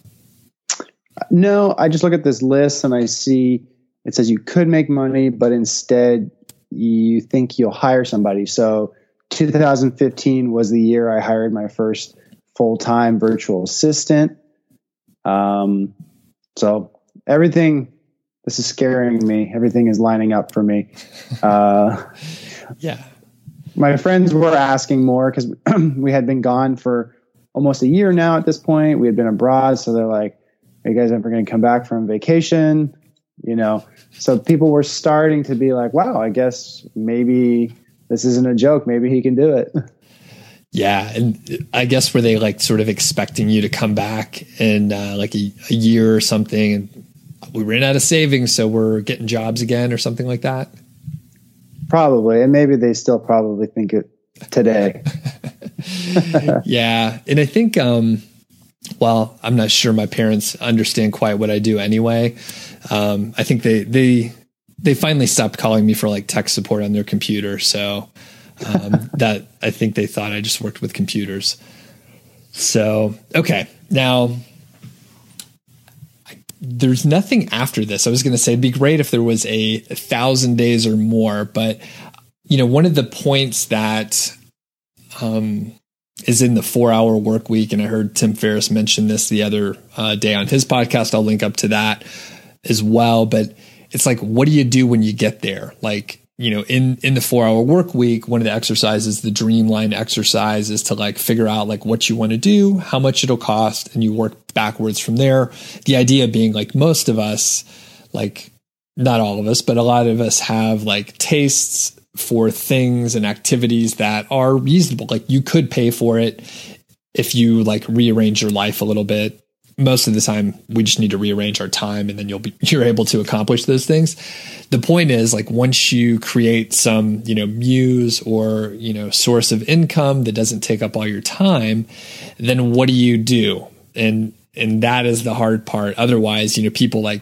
no i just look at this list and i see it says you could make money but instead you think you'll hire somebody so 2015 was the year i hired my first full time virtual assistant. Um, so everything, this is scaring me. Everything is lining up for me. Uh, yeah. My friends were asking more because we had been gone for almost a year now at this point. We had been abroad. So they're like, are you guys ever going to come back from vacation? You know, so people were starting to be like, wow, I guess maybe this isn't a joke. Maybe he can do it. Yeah, and I guess were they like sort of expecting you to come back in uh, like a, a, year or something, and we ran out of savings, so we're getting jobs again or something like that. Probably, and maybe they still probably think it today. yeah, and I think, um, well, I'm not sure my parents understand quite what I do anyway. Um, I think they they they finally stopped calling me for like tech support on their computer. So um, that I think they thought I just worked with computers. So okay, now there's nothing after this. I was going to say it'd be great if there was a, thousand days or more, but you know, one of the points that um, is in the four hour work week, and I heard Tim Ferriss mention this the other uh, day on his podcast. I'll link up to that as well. But it's like, what do you do when you get there? Like, you know, in in the four hour work week, one of the exercises, the dreamline exercise, is to like figure out like what you want to do, how much it'll cost, and you work backwards from there. The idea being like most of us, like not all of us, but a lot of us have like tastes for things and activities that are reasonable. Like you could pay for it if you like rearrange your life a little bit most of the time we just need to rearrange our time and then you'll be you're able to accomplish those things. The point is like once you create some you know muse or you know source of income that doesn't take up all your time then what do you do? And and that is the hard part. Otherwise you know people like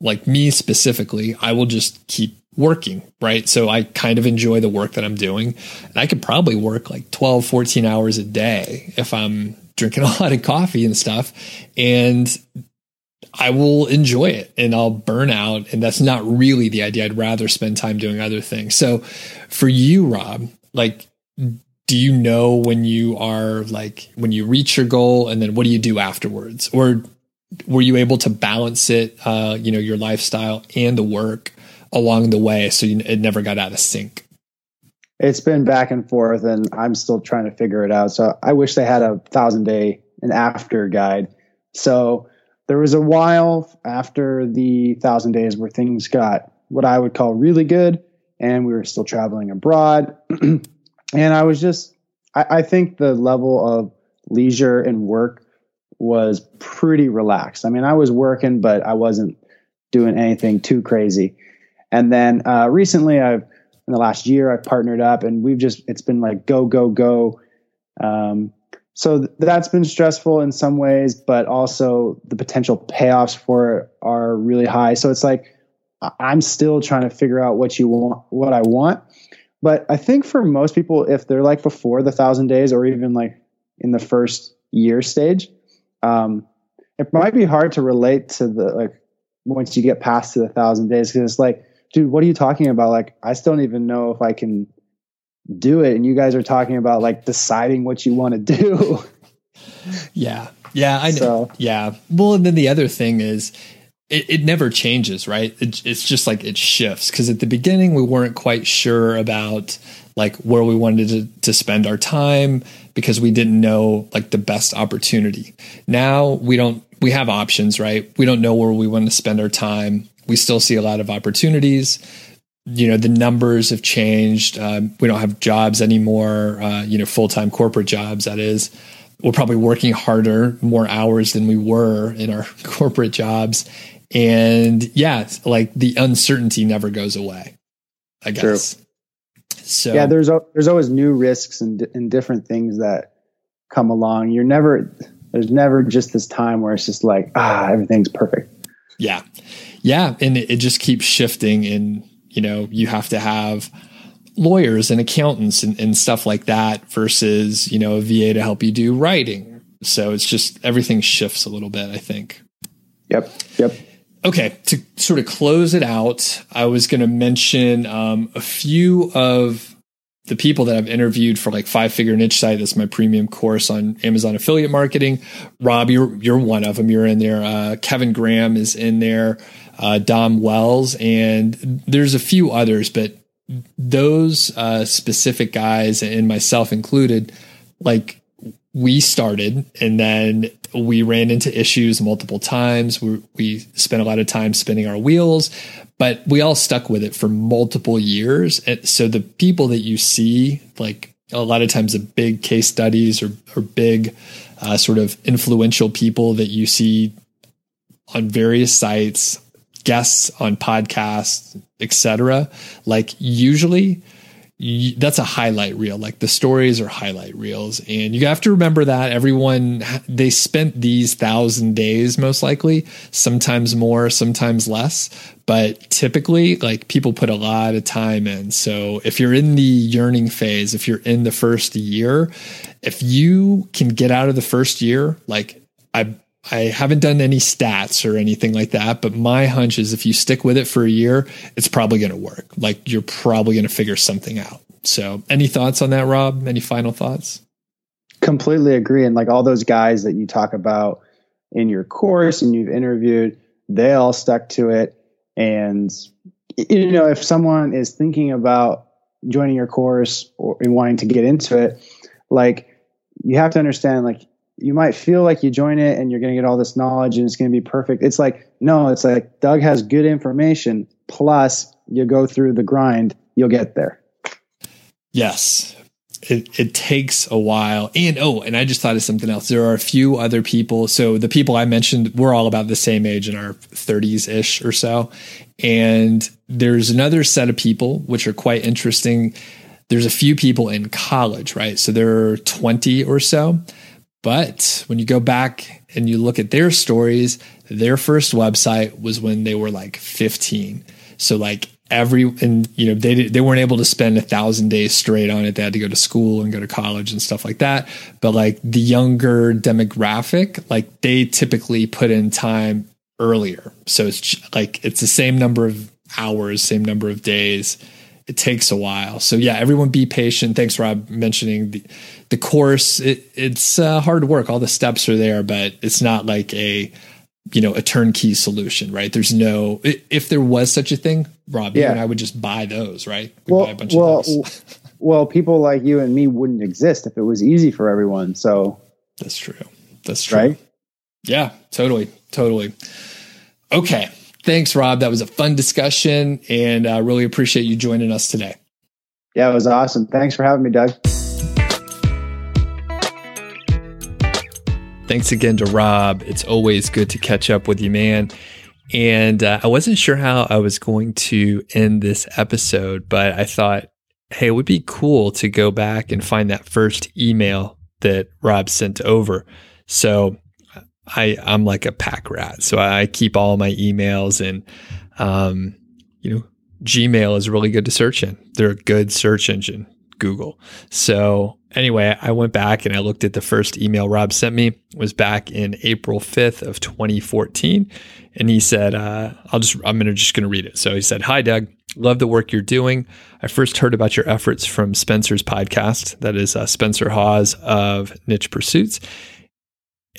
like me specifically i will just keep working right? So i kind of enjoy the work that i'm doing. And i could probably work like 12 14 hours a day if i'm drinking a lot of coffee and stuff. And I will enjoy it and I'll burn out. And that's not really the idea. I'd rather spend time doing other things. So for you, Rob, like, do you know when you are like, when you reach your goal and then what do you do afterwards? Or were you able to balance it, uh, you know, your lifestyle and the work along the way so you, it never got out of sync? It's been back and forth and i'm still trying to figure it out. So i wish they had a thousand day and after guide. So there was a while after the thousand days where things got what i would call really good and we were still traveling abroad. And i was just I, I think the level of leisure and work was pretty relaxed. I mean i was working but i wasn't doing anything too crazy. And then uh, recently i've in the last year I've partnered up and we've just it's been like go go go. Um, so th- that's been stressful in some ways, but also the potential payoffs for it are really high. So it's like I'm still trying to figure out what you want, what I want. But I think for most people, if they're like before the thousand days or even like in the first year stage, um, it might be hard to relate to the like once you get past to the thousand days because it's like dude, what are you talking about? Like, I still don't even know if I can do it. And you guys are talking about like deciding what you want to do. yeah. Yeah. I know. So. Yeah. Well, and then the other thing is, it, it never changes, right? It, it's just like it shifts. Cause at the beginning, we weren't quite sure about like where we wanted to, to spend our time because we didn't know like the best opportunity. Now we don't, we have options, right? We don't know where we want to spend our time we still see a lot of opportunities. You know, the numbers have changed. Um, we don't have jobs anymore, uh, you know, full time corporate jobs, that is. We're probably working harder, more hours than we were in our corporate jobs. And yeah, like the uncertainty never goes away, I guess. True. So yeah, there's there's always new risks and and different things that come along. You're never there's never just this time where it's just like ah everything's perfect. Yeah, yeah, and it, it just keeps shifting, and you know you have to have lawyers and accountants and, and stuff like that versus you know a VA to help you do writing. So it's just everything shifts a little bit. I think. Yep. Yep. Okay, to sort of close it out, I was going to mention um, a few of the people that I've interviewed for like five figure niche site. That's my premium course on Amazon affiliate marketing. Rob, you're you're one of them. You're in there. Uh, Kevin Graham is in there uh, Dom Wells, and there's a few others, but those uh, specific guys and myself included, like we started and then we ran into issues multiple times. We, we spent a lot of time spinning our wheels, but we all stuck with it for multiple years. And so the people that you see, like a lot of times the big case studies or, or big uh, sort of influential people that you see on various sites guests on podcasts, etc. Like usually you, that's a highlight reel. Like the stories are highlight reels, and you have to remember that everyone they spent these thousand days most likely, sometimes more, sometimes less, but typically like people put a lot of time in. So if you're in the yearning phase, if you're in the first year, if you can get out of the first year, like I I haven't done any stats or anything like that, but my hunch is if you stick with it for a year, it's probably going to work. Like you're probably going to figure something out. So, any thoughts on that, Rob? Any final thoughts? Completely agree. And like all those guys that you talk about in your course and you've interviewed, they all stuck to it. And, you know, if someone is thinking about joining your course or wanting to get into it, like you have to understand, like, you might feel like you join it and you're going to get all this knowledge and it's going to be perfect. It's like, no, it's like Doug has good information. Plus, you go through the grind, you'll get there. Yes. It, it takes a while. And oh, and I just thought of something else. There are a few other people. So the people I mentioned, we're all about the same age in our 30s ish or so. And there's another set of people which are quite interesting. There's a few people in college, right? So there are 20 or so but when you go back and you look at their stories, their first website was when they were like 15. So like every and you know they they weren't able to spend a thousand days straight on it. They had to go to school and go to college and stuff like that. But like the younger demographic, like they typically put in time earlier. So it's like it's the same number of hours, same number of days. It takes a while. So yeah, everyone be patient. Thanks, Rob, mentioning the the course. It, it's uh, hard work. All the steps are there but it's not like a you know a turnkey solution right? There's no if there was such a thing rob yeah. and i would just buy those right? We'd well, well, well people like you and me wouldn't exist if it was easy for everyone so. That's true. That's true. Right? Yeah totally totally. Okay thanks rob that was a fun discussion and i uh, really appreciate you joining us today yeah it was awesome thanks for having me doug Thanks again to Rob. It's always good to catch up with you, man. And uh, I wasn't sure how I was going to end this episode, but I thought, hey, it would be cool to go back and find that first email that Rob sent over. So I I'm like a pack rat, so I keep all my emails, and um, you know, Gmail is really good to search in. They're a good search engine. Google. So anyway, I went back and I looked at the first email Rob sent me it was back in April 5th of 2014. And he said, uh, I'll just, I'm to just to read it. So he said, hi, Doug. Love the work you're doing. I first heard about your efforts from Spencer's podcast. That is uh, Spencer Haws of Niche Pursuits.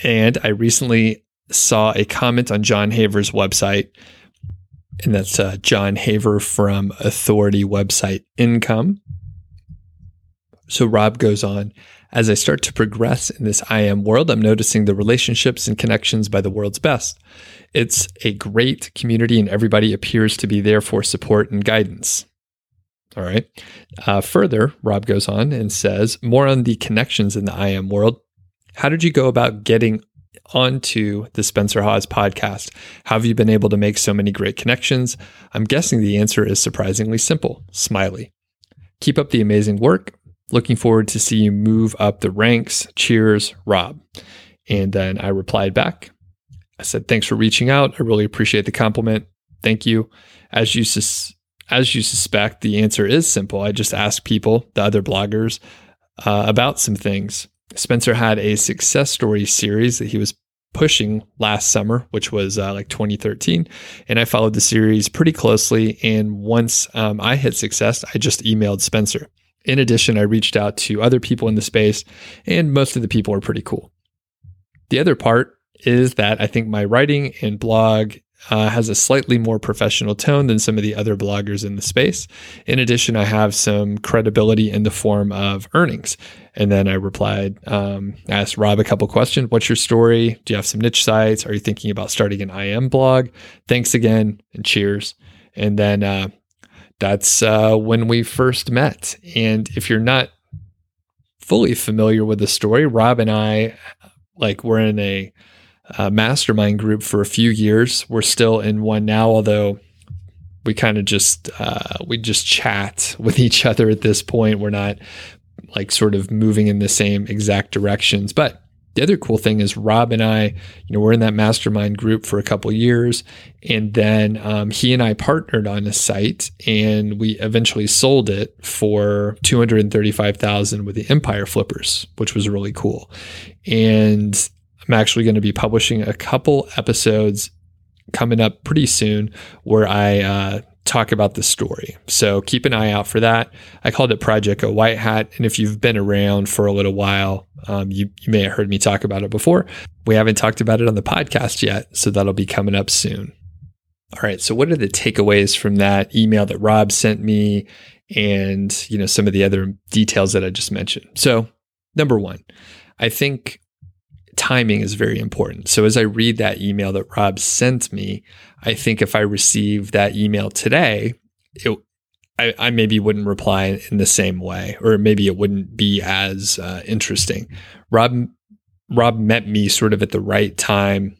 And I recently saw a comment on John Haver's website and that's uh, John Haver from Authority Website Income. So Rob goes on, as I start to progress in this IM world, I'm noticing the relationships and connections by the world's best. It's a great community and everybody appears to be there for support and guidance. All right. Uh, further, Rob goes on and says more on the connections in the IM world. How did you go about getting onto the Spencer Haws podcast? How have you been able to make so many great connections? I'm guessing the answer is surprisingly simple smiley. Keep up the amazing work. Looking forward to see you move up the ranks. Cheers, Rob. And then I replied back. I said, "Thanks for reaching out. I really appreciate the compliment. Thank you." As you sus- as you suspect, the answer is simple. I just ask people, the other bloggers, uh, about some things. Spencer had a success story series that he was pushing last summer, which was uh, like 2013. And I followed the series pretty closely. And once um, I hit success, I just emailed Spencer. In addition, I reached out to other people in the space, and most of the people are pretty cool. The other part is that I think my writing and blog uh, has a slightly more professional tone than some of the other bloggers in the space. In addition, I have some credibility in the form of earnings. And then I replied, um, asked Rob a couple questions. What's your story? Do you have some niche sites? Are you thinking about starting an IM blog? Thanks again and cheers. And then uh, that's uh, when we first met. And if you're not fully familiar with the story, Rob and I, like, we're in a, a mastermind group for a few years. We're still in one now, although we kind of just uh, we just chat with each other at this point. We're not like sort of moving in the same exact directions, but the other cool thing is Rob and I, you know, we're in that mastermind group for a couple years, and then um, he and I partnered on a site, and we eventually sold it for two hundred and thirty-five thousand with the Empire Flippers, which was really cool. And I'm actually going to be publishing a couple episodes coming up pretty soon where I uh, talk about the story. So keep an eye out for that. I called it Project a White Hat. And if you've been around for a little while, um, you, you may have heard me talk about it before. We haven't talked about it on the podcast yet. So that'll be coming up soon. All right. So what are the takeaways from that email that Rob sent me and, you know, some of the other details that I just mentioned? So number one, I think timing is very important. So as I read that email that Rob sent me, I think if I receive that email today, it, I, I, maybe wouldn't reply in the same way, or maybe it wouldn't be as uh, interesting. Rob Rob met me sort of at the right time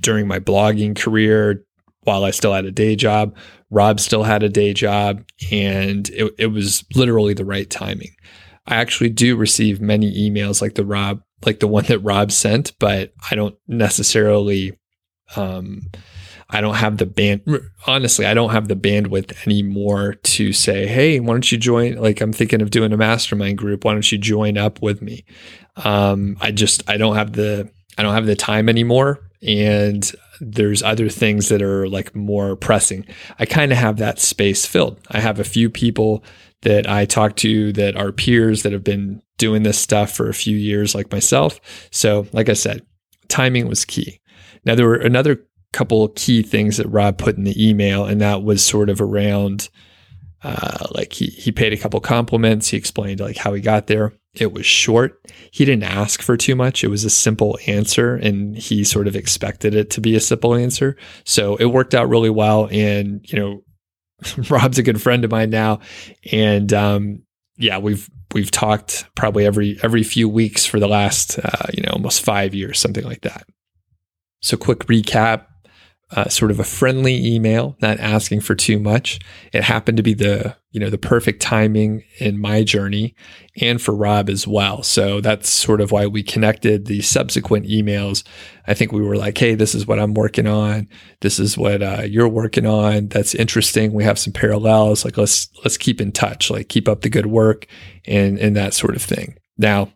during my blogging career while I still had a day job. Rob still had a day job, and it, it was literally the right timing. I actually do receive many emails like the Rob like the one that Rob sent, but I don't necessarily um I don't have the band honestly, I don't have the bandwidth anymore to say, "Hey, why don't you join like I'm thinking of doing a mastermind group. Why don't you join up with me?" Um I just I don't have the I don't have the time anymore and there's other things that are like more pressing. I kind of have that space filled. I have a few people that I talk to that are peers that have been doing this stuff for a few years, like myself. So, like I said, timing was key. Now, there were another couple key things that Rob put in the email, and that was sort of around uh, like he he paid a couple compliments. He explained like how he got there. It was short. He didn't ask for too much. It was a simple answer, and he sort of expected it to be a simple answer. So it worked out really well. And you know, Rob's a good friend of mine now, and um, yeah, we've we've talked probably every every few weeks for the last uh, you know almost five years, something like that. So, quick recap: uh, sort of a friendly email, not asking for too much. It happened to be the you know the perfect timing in my journey and for Rob as well. So that's sort of why we connected. The subsequent emails, I think we were like, hey, this is what I'm working on. This is what uh, you're working on. That's interesting. We have some parallels. Like let's let's keep in touch. Like keep up the good work and and that sort of thing. Now,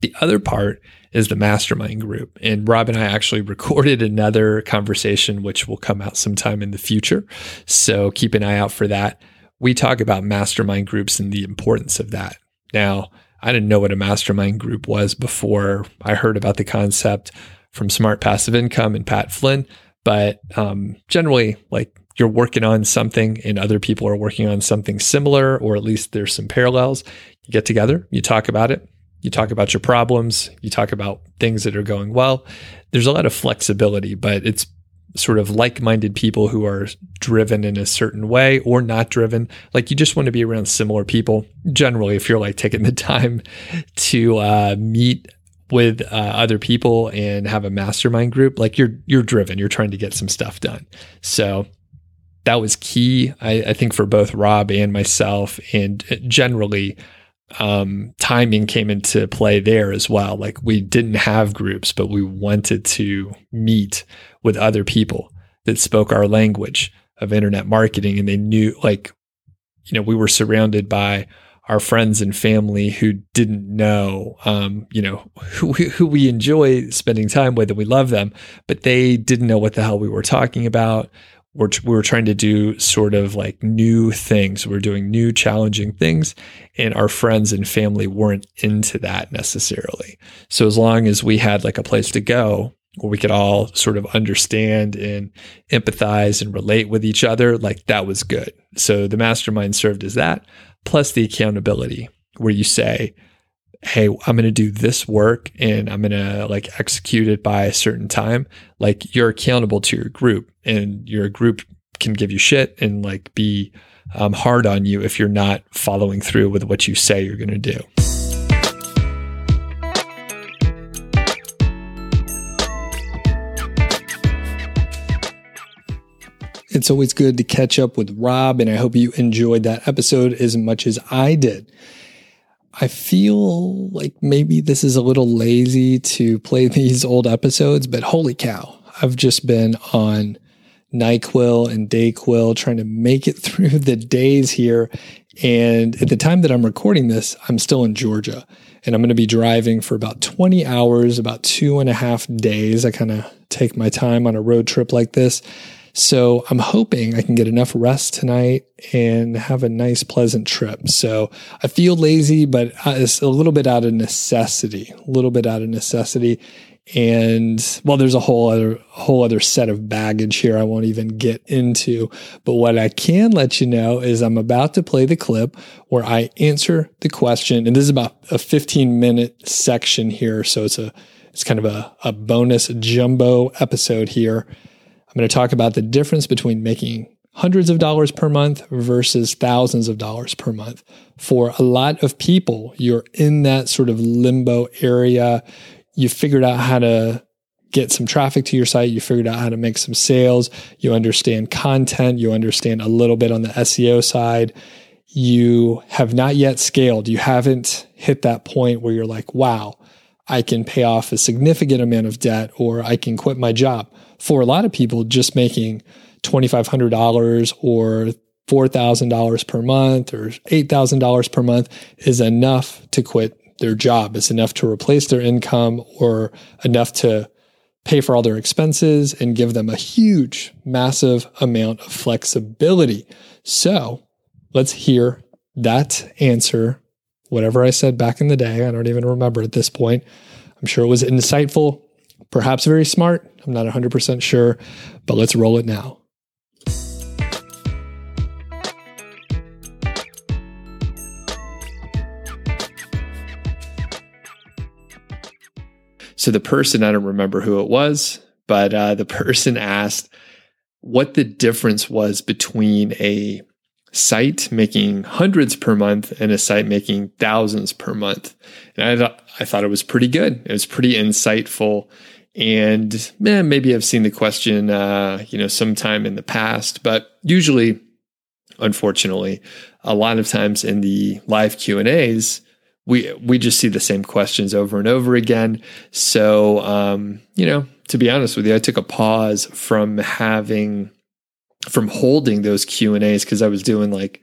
the other part is the mastermind group. And Rob and I actually recorded another conversation, which will come out sometime in the future. So keep an eye out for that. We talk about mastermind groups and the importance of that. Now, I didn't know what a mastermind group was before I heard about the concept from Smart Passive Income and Pat Flynn. But um, generally, like you're working on something and other people are working on something similar, or at least there's some parallels. You get together, you talk about it, you talk about your problems, you talk about things that are going well. There's a lot of flexibility, but it's sort of like minded people who are driven in a certain way or not driven. Like you just want to be around similar people. Generally, if you're like taking the time to uh, meet with uh, other people and have a mastermind group, like you're you're driven. You're trying to get some stuff done. So that was key, I, I think, for both Rob and myself, and generally um, timing came into play there as well. Like we didn't have groups, but we wanted to meet with other people that spoke our language of internet marketing. And they knew, like, you know, we were surrounded by our friends and family who didn't know, um, you know, who, who we enjoy spending time with and we love them, but they didn't know what the hell we were talking about we're, we were trying to do sort of like new things. We are doing new challenging things, and our friends and family weren't into that necessarily. So as long as we had like a place to go where we could all sort of understand and empathize and relate with each other, like that was good. So the mastermind served as that, plus the accountability where you say, hey, I'm going to do this work and I'm going to like execute it by a certain time, like you're accountable to your group and your group can give you shit and like be um, hard on you if you're not following through with what you say you're going to do. It's always good to catch up with Rob, and I hope you enjoyed that episode as much as I did. I feel like maybe this is a little lazy to play these old episodes, but holy cow, I've just been on NyQuil and DayQuil trying to make it through the days here. And at the time that I'm recording this, I'm still in Georgia and I'm going to be driving for about 20 hours, about two and a half days. I kind of take my time on a road trip like this. So I'm hoping I can get enough rest tonight and have a nice, pleasant trip. So I feel lazy, but it's a little bit out of necessity, a little bit out of necessity. And well, there's a whole other whole other set of baggage here I won't even get into. But what I can let you know is I'm about to play the clip where I answer the question, and this is about a 15 minute section here. So it's a it's kind of a, a bonus jumbo episode here. I'm going to talk about the difference between making hundreds of dollars per month versus thousands of dollars per month. For a lot of people, you're in that sort of limbo area you figured out how to get some traffic to your site, you figured out how to make some sales, you understand content, you understand a little bit on the SEO side. You have not yet scaled. You haven't hit that point where you're like, wow, I can pay off a significant amount of debt or I can quit my job. For a lot of people, just making $2,500 or $4,000 per month or $8,000 per month is enough to quit their job It's enough to replace their income or enough to pay for all their expenses and give them a huge, massive amount of flexibility. So let's hear that answer. Whatever I said back in the day, I don't even remember at this point. I'm sure it was insightful, perhaps very smart. I'm not 100% sure, but let's roll it now. So the person, I don't remember who it was, but uh, the person asked what the difference was between a site making hundreds per month and a site making thousands per month. And I thought, I thought it was pretty good. It was pretty insightful. And man, maybe I've seen the question, uh, you know, sometime in the past, but usually, unfortunately, a lot of times in the live Q and A's, we we just see the same questions over and over again. So um, you know, to be honest with you, I took a pause from having from holding those Q and A's because I was doing like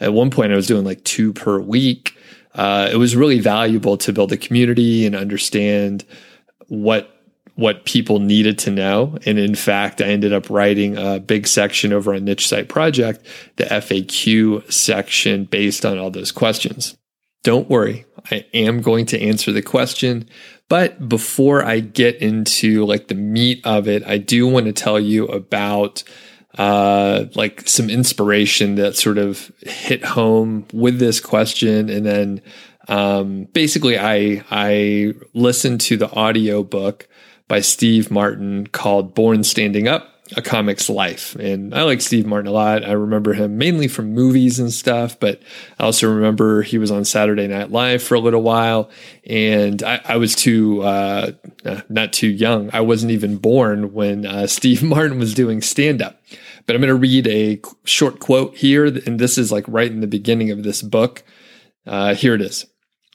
at one point I was doing like two per week. Uh, it was really valuable to build a community and understand what what people needed to know. And in fact, I ended up writing a big section over on Niche Site Project, the FAQ section based on all those questions. Don't worry, I am going to answer the question. But before I get into like the meat of it, I do want to tell you about uh, like some inspiration that sort of hit home with this question. And then um, basically I I listened to the audio book by Steve Martin called Born Standing Up a comic's life. And I like Steve Martin a lot. I remember him mainly from movies and stuff, but I also remember he was on Saturday Night Live for a little while. And I, I was too, uh, uh not too young. I wasn't even born when uh, Steve Martin was doing stand up. But I'm going to read a short quote here. And this is like right in the beginning of this book. Uh, here it is.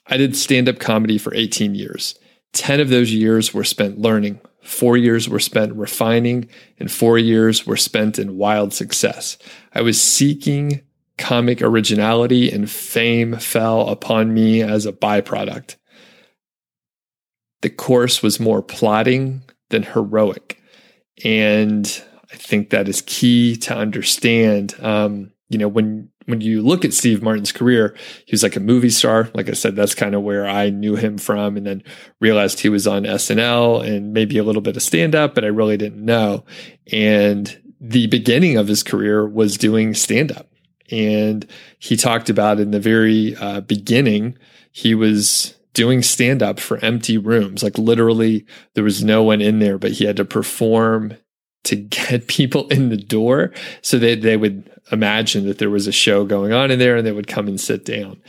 I did stand up comedy for 18 years. 10 of those years were spent learning, Four years were spent refining, and four years were spent in wild success. I was seeking comic originality, and fame fell upon me as a byproduct. The course was more plotting than heroic. And I think that is key to understand. Um, you know, when when you look at Steve Martin's career, he was like a movie star. Like I said, that's kind of where I knew him from, and then realized he was on SNL and maybe a little bit of stand up, but I really didn't know. And the beginning of his career was doing stand up. And he talked about in the very uh, beginning, he was doing stand up for empty rooms. Like literally, there was no one in there, but he had to perform to get people in the door so that they would imagine that there was a show going on in there and they would come and sit down.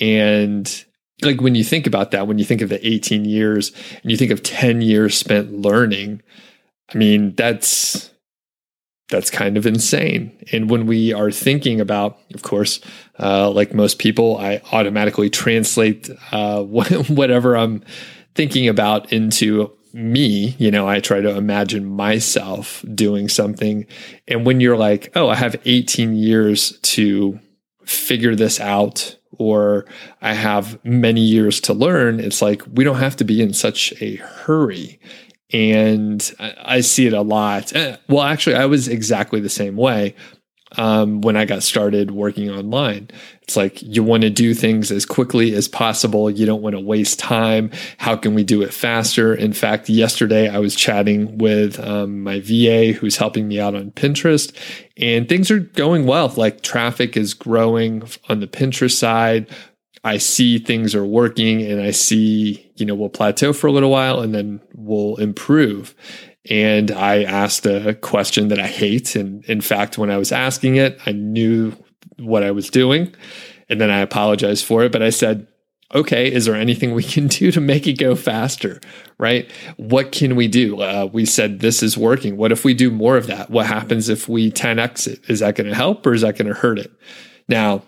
And like when you think about that, when you think of the 18 years and you think of 10 years spent learning, I mean, that's that's kind of insane. And when we are thinking about, of course, uh, like most people, I automatically translate uh, whatever I'm thinking about into me. You know, I try to imagine myself doing something. And when you're like, oh, I have 18 years to figure this out, or I have many years to learn, it's like we don't have to be in such a hurry and I, see it a lot. Eh, well, actually, I was exactly the same way um, when I got started working online. It's like you want to do things as quickly as possible. You don't want to waste time. How can we do it faster? In fact, yesterday I was chatting with um, my VA who's helping me out on Pinterest, and things are going well. Like traffic is growing on the Pinterest side. I see things are working and I see, you know, we'll plateau for a little while and then we'll improve. And I asked a question that I hate. And in fact, when I was asking it, I knew what I was doing. And then I apologized for it. But I said, okay, is there anything we can do to make it go faster? Right? What can we do? Uh, we said this is working. What if we do more of that? What happens if we 10x it? Is that going to help or is that going to hurt it? Now,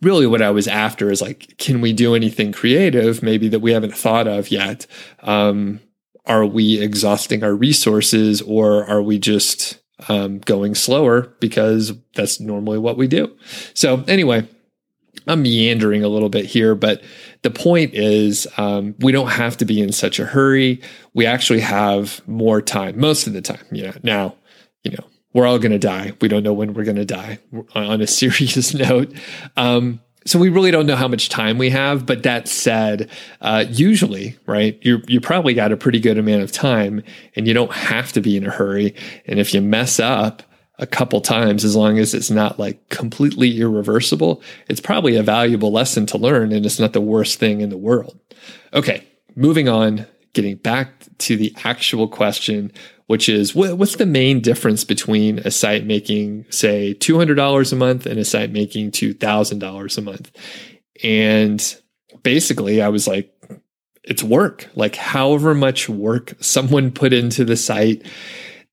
really what I was after is like, can we do anything creative maybe that we haven't thought of yet? Um, are we exhausting our resources or are we just um, going slower because that's normally what we do? So, anyway, I'm meandering a little bit here, but the point is um, we don't have to be in such a hurry. We actually have more time most of the time. Know, now, you know, we're all going to die. We don't know when we're going to die on a serious note. Um, so we really don't know how much time we have. But that said, uh, usually, right, you you probably got a pretty good amount of time, and you don't have to be in a hurry. And if you mess up a couple times, as long as it's not like completely irreversible, it's probably a valuable lesson to learn, and it's not the worst thing in the world. Okay, moving on. Getting back to the actual question, which is what, what's the main difference between a site making, say, $200 a month and a site making $2,000 a month? And basically, I was like, it's work. Like, however much work someone put into the site,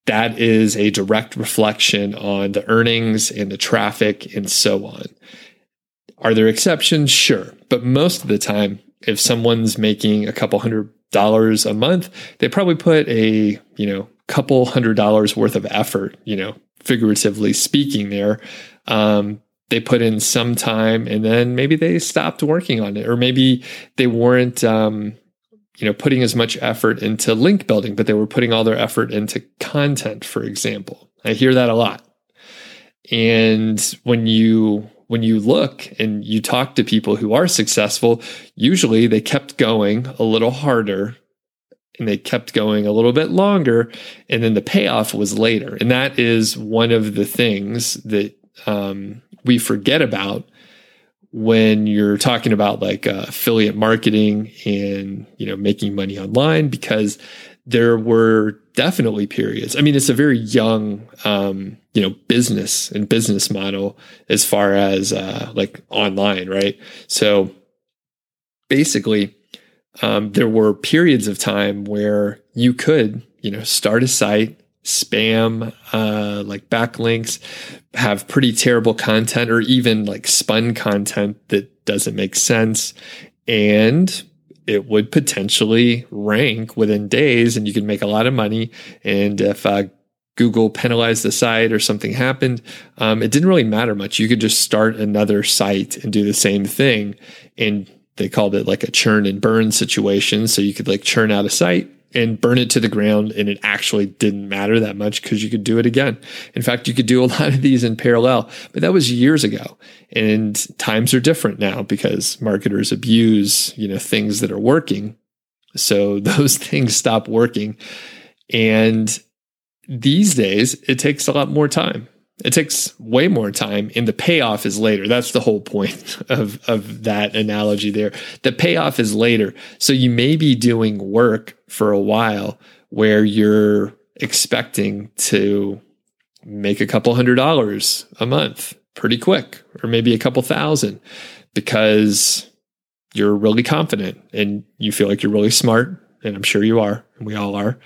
that is a direct reflection on the earnings and the traffic and so on. Are there exceptions? Sure. But most of the time, if someone's making a couple hundred dollars a month, they probably put a, you know, couple hundred dollars worth of effort, you know, figuratively speaking there. Um, they put in some time and then maybe they stopped working on it, or maybe they weren't, um, you know, putting as much effort into link building, but they were putting all their effort into content, for example. I hear that a lot. And when you when you look and you talk to people who are successful, usually they kept going a little harder and they kept going a little bit longer. And then the payoff was later. And that is one of the things that um, we forget about when you're talking about like uh, affiliate marketing and you know making money online because there were definitely periods i mean it's a very young um, you know business and business model as far as uh, like online right so basically um, there were periods of time where you could, you know, start a site, spam, uh, like backlinks, have pretty terrible content or even like spun content that doesn't make sense. And it would potentially rank within days and you could make a lot of money. And if uh, Google penalized the site or something happened, um, it didn't really matter much. You could just start another site and do the same thing and they called it like a churn and burn situation. So you could like churn out a site and burn it to the ground and it actually didn't matter that much because you could do it again. In fact, you could do a lot of these in parallel, but that was years ago. And times are different now because marketers abuse, you know, things that are working. So those things stop working. And these days it takes a lot more time. It takes way more time and the payoff is later. That's the whole point of, of that analogy there. The payoff is later. So you may be doing work for a while where you're expecting to make a couple hundred dollars a month pretty quick, or maybe a couple thousand because you're really confident and you feel like you're really smart. And I'm sure you are, and we all are.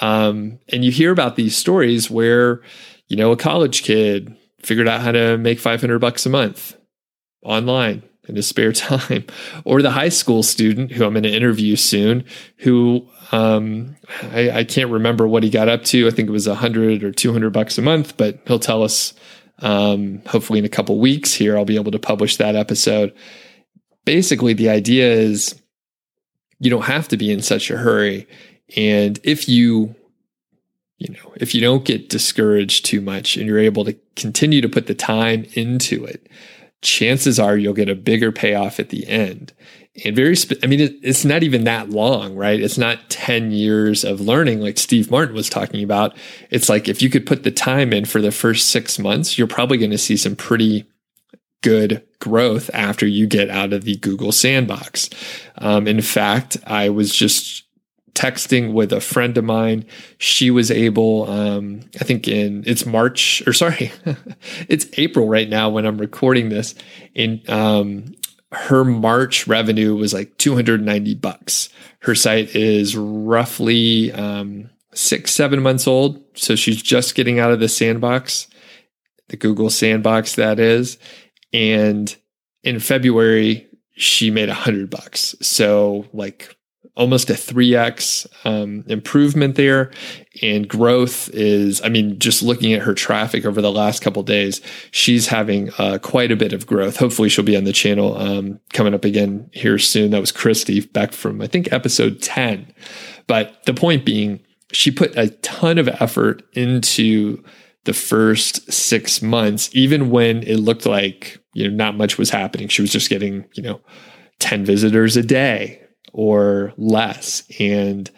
Um, and you hear about these stories where you know, a college kid figured out how to make 500 bucks a month online in his spare time, or the high school student who I'm going to interview soon, who um, I, I, can't remember what he got up to. I think it was 100 or 200 bucks a month, but he'll tell us um, hopefully in a couple weeks here. I'll be able to publish that episode. Basically, the idea is you don't have to be in such a hurry. And if you you know, if you don't get discouraged too much and you're able to continue to put the time into it, chances are you'll get a bigger payoff at the end. And very, spe- I mean, it, it's not even that long, right? It's not 10 years of learning like Steve Martin was talking about. It's like if you could put the time in for the first six months, you're probably going to see some pretty good growth after you get out of the Google sandbox. Um, in fact, I was just texting with a friend of mine. She was able, um, I think in it's March or sorry, it's April right now when I'm recording this. In um, her March revenue was like 290 bucks. Her site is roughly um, six, seven months old, so she's just getting out of the sandbox, the Google sandbox that is, and in February she made a hundred bucks. So like almost a 3x um, improvement there. And growth is i mean just looking at her traffic over the last couple days she's having uh, quite a bit of growth. Hopefully she'll be on the channel um, coming up again here soon. That was christy back from i think episode 10 but the point being she put a ton of effort into the first six months even when it looked like you know not much was happening. She was just getting you know 10 visitors a day or less. And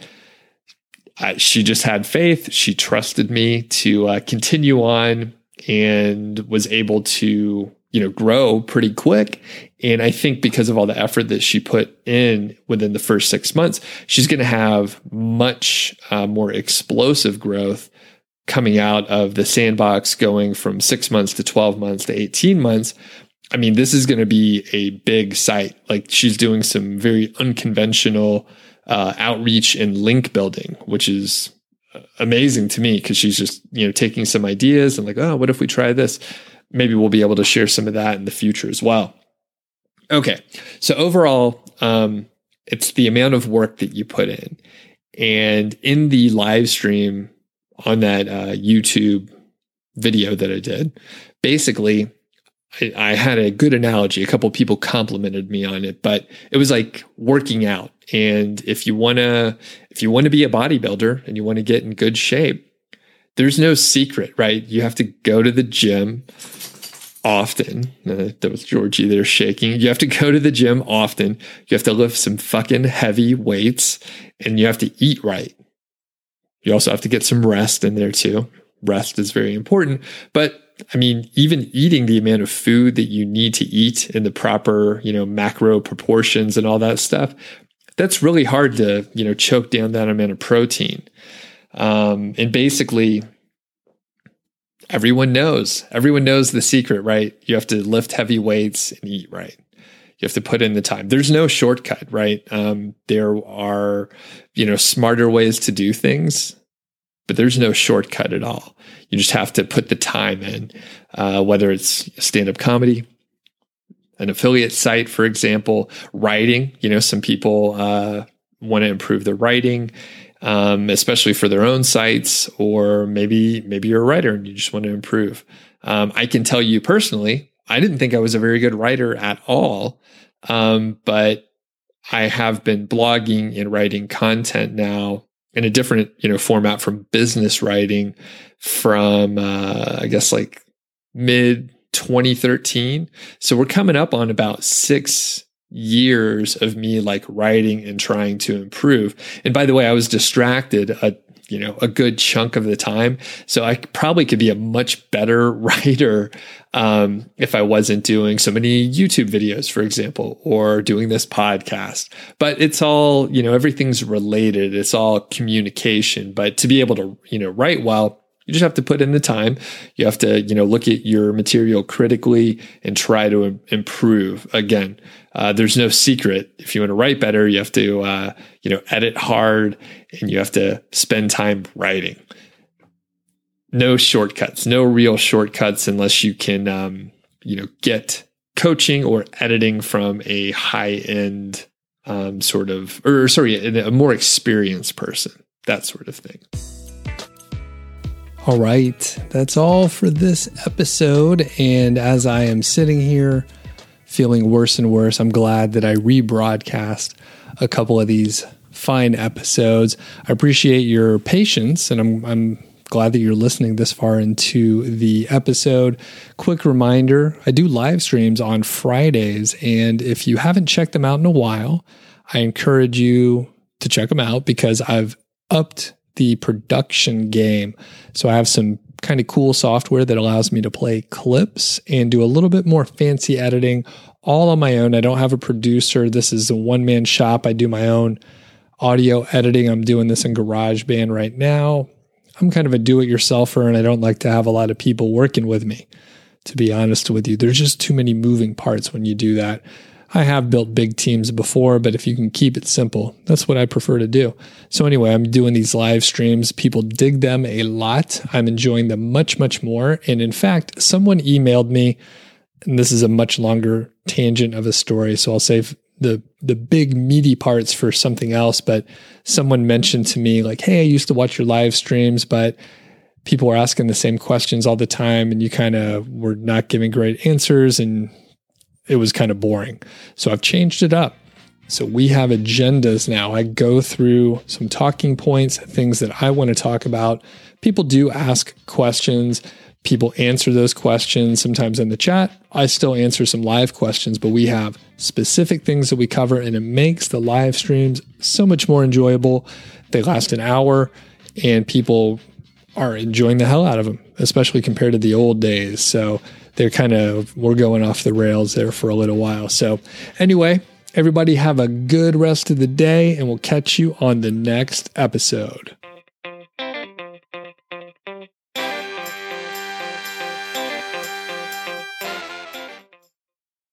I, she just had faith. She trusted me to uh, continue on and was able to, you know, grow pretty quick. And I think because of all the effort that she put in within the first six months, she's going to have much uh, more explosive growth coming out of the sandbox, going from six months to 12 months to 18 months, I mean, this is going to be a big site. Like she's doing some very unconventional uh, outreach and link building, which is uh, amazing to me because she's just you know taking some ideas and like, oh, what if we try this? Maybe we'll be able to share some of that in the future as well. Okay, so overall, um, it's the amount of work that you put in, and in the live stream on that uh, YouTube video that I did, basically I, I had a good analogy. A couple people complimented me on it, but it was like working out. And if you want to, if you want to be a bodybuilder and you want to get in good shape, there's no secret, right? You have to go to the gym often. Uh, that was Georgie there shaking. You have to go to the gym often. You have to lift some fucking heavy weights and you have to eat right. You also have to get some rest in there too. Rest is very important, but I mean, even eating the amount of food that you need to eat in the proper, you know, macro proportions and all that stuff, that's really hard to, you know, choke down that amount of protein. Um, and basically, everyone knows, everyone knows the secret, right? You have to lift heavy weights and eat right. You have to put in the time. There's no shortcut, right? Um, there are, you know, smarter ways to do things but there's no shortcut at all. You just have to put the time in, uh, whether it's stand up comedy, an affiliate site, for example, writing. You know, some people uh, want to improve their writing, um, especially for their own sites, or maybe maybe you're a writer and you just want to improve. Um, I can tell you personally, I didn't think I was a very good writer at all, um, but I have been blogging and writing content now in a different you know format from business writing from uh, I guess like mid 2013. So we're coming up on about six years of me like writing and trying to improve. And by the way, I was distracted a you know a good chunk of the time so i probably could be a much better writer um, if i wasn't doing so many youtube videos for example or doing this podcast but it's all you know everything's related it's all communication but to be able to you know write well you just have to put in the time. You have to, you know, look at your material critically and try to improve. Again, uh, there's no secret. If you want to write better, you have to, uh, you know, edit hard and you have to spend time writing. no shortcuts, no real shortcuts unless you can, um, you know, get coaching or editing from a high end um, sort of, or sorry, a more experienced person, that sort of thing. All right, that's all for this episode. And as I am sitting here feeling worse and worse, I'm glad that I rebroadcast a couple of these fine episodes. I appreciate your patience, and I'm, I'm glad that you're listening this far into the episode. Quick reminder I do live streams on Fridays, and if you haven't checked them out in a while, I encourage you to check them out because I've upped the production game. So I have some kind of cool software that allows me to play clips and do a little bit more fancy editing all on my own. I don't have a producer. This is a one man shop. I do my own audio editing. I'm doing this in GarageBand right now. I'm kind of a do it yourselfer and I don't like to have a lot of people working with me, to be honest with you. There's just too many moving parts when you do that. I have built big teams before, but if you can keep it simple, that's what I prefer to do. So, anyway, I'm doing these live streams. People dig them a lot. I'm enjoying them much, much more. And in fact, someone emailed me, and this is a much longer tangent of a story. So, I'll save the the big meaty parts for something else but someone mentioned to me like hey i used to watch your live streams but people were asking the same questions all the time and you kind of were not giving great answers and it was kind of boring. So I've changed it up. So we have agendas now. I go through some talking points, things that I want to talk about. People do ask questions. People answer those questions sometimes in the chat. I still answer some live questions, but we have specific things that we cover, and it makes the live streams so much more enjoyable. They last an hour, and people are enjoying the hell out of them, especially compared to the old days. So they're kind of we're going off the rails there for a little while. So anyway, everybody have a good rest of the day and we'll catch you on the next episode.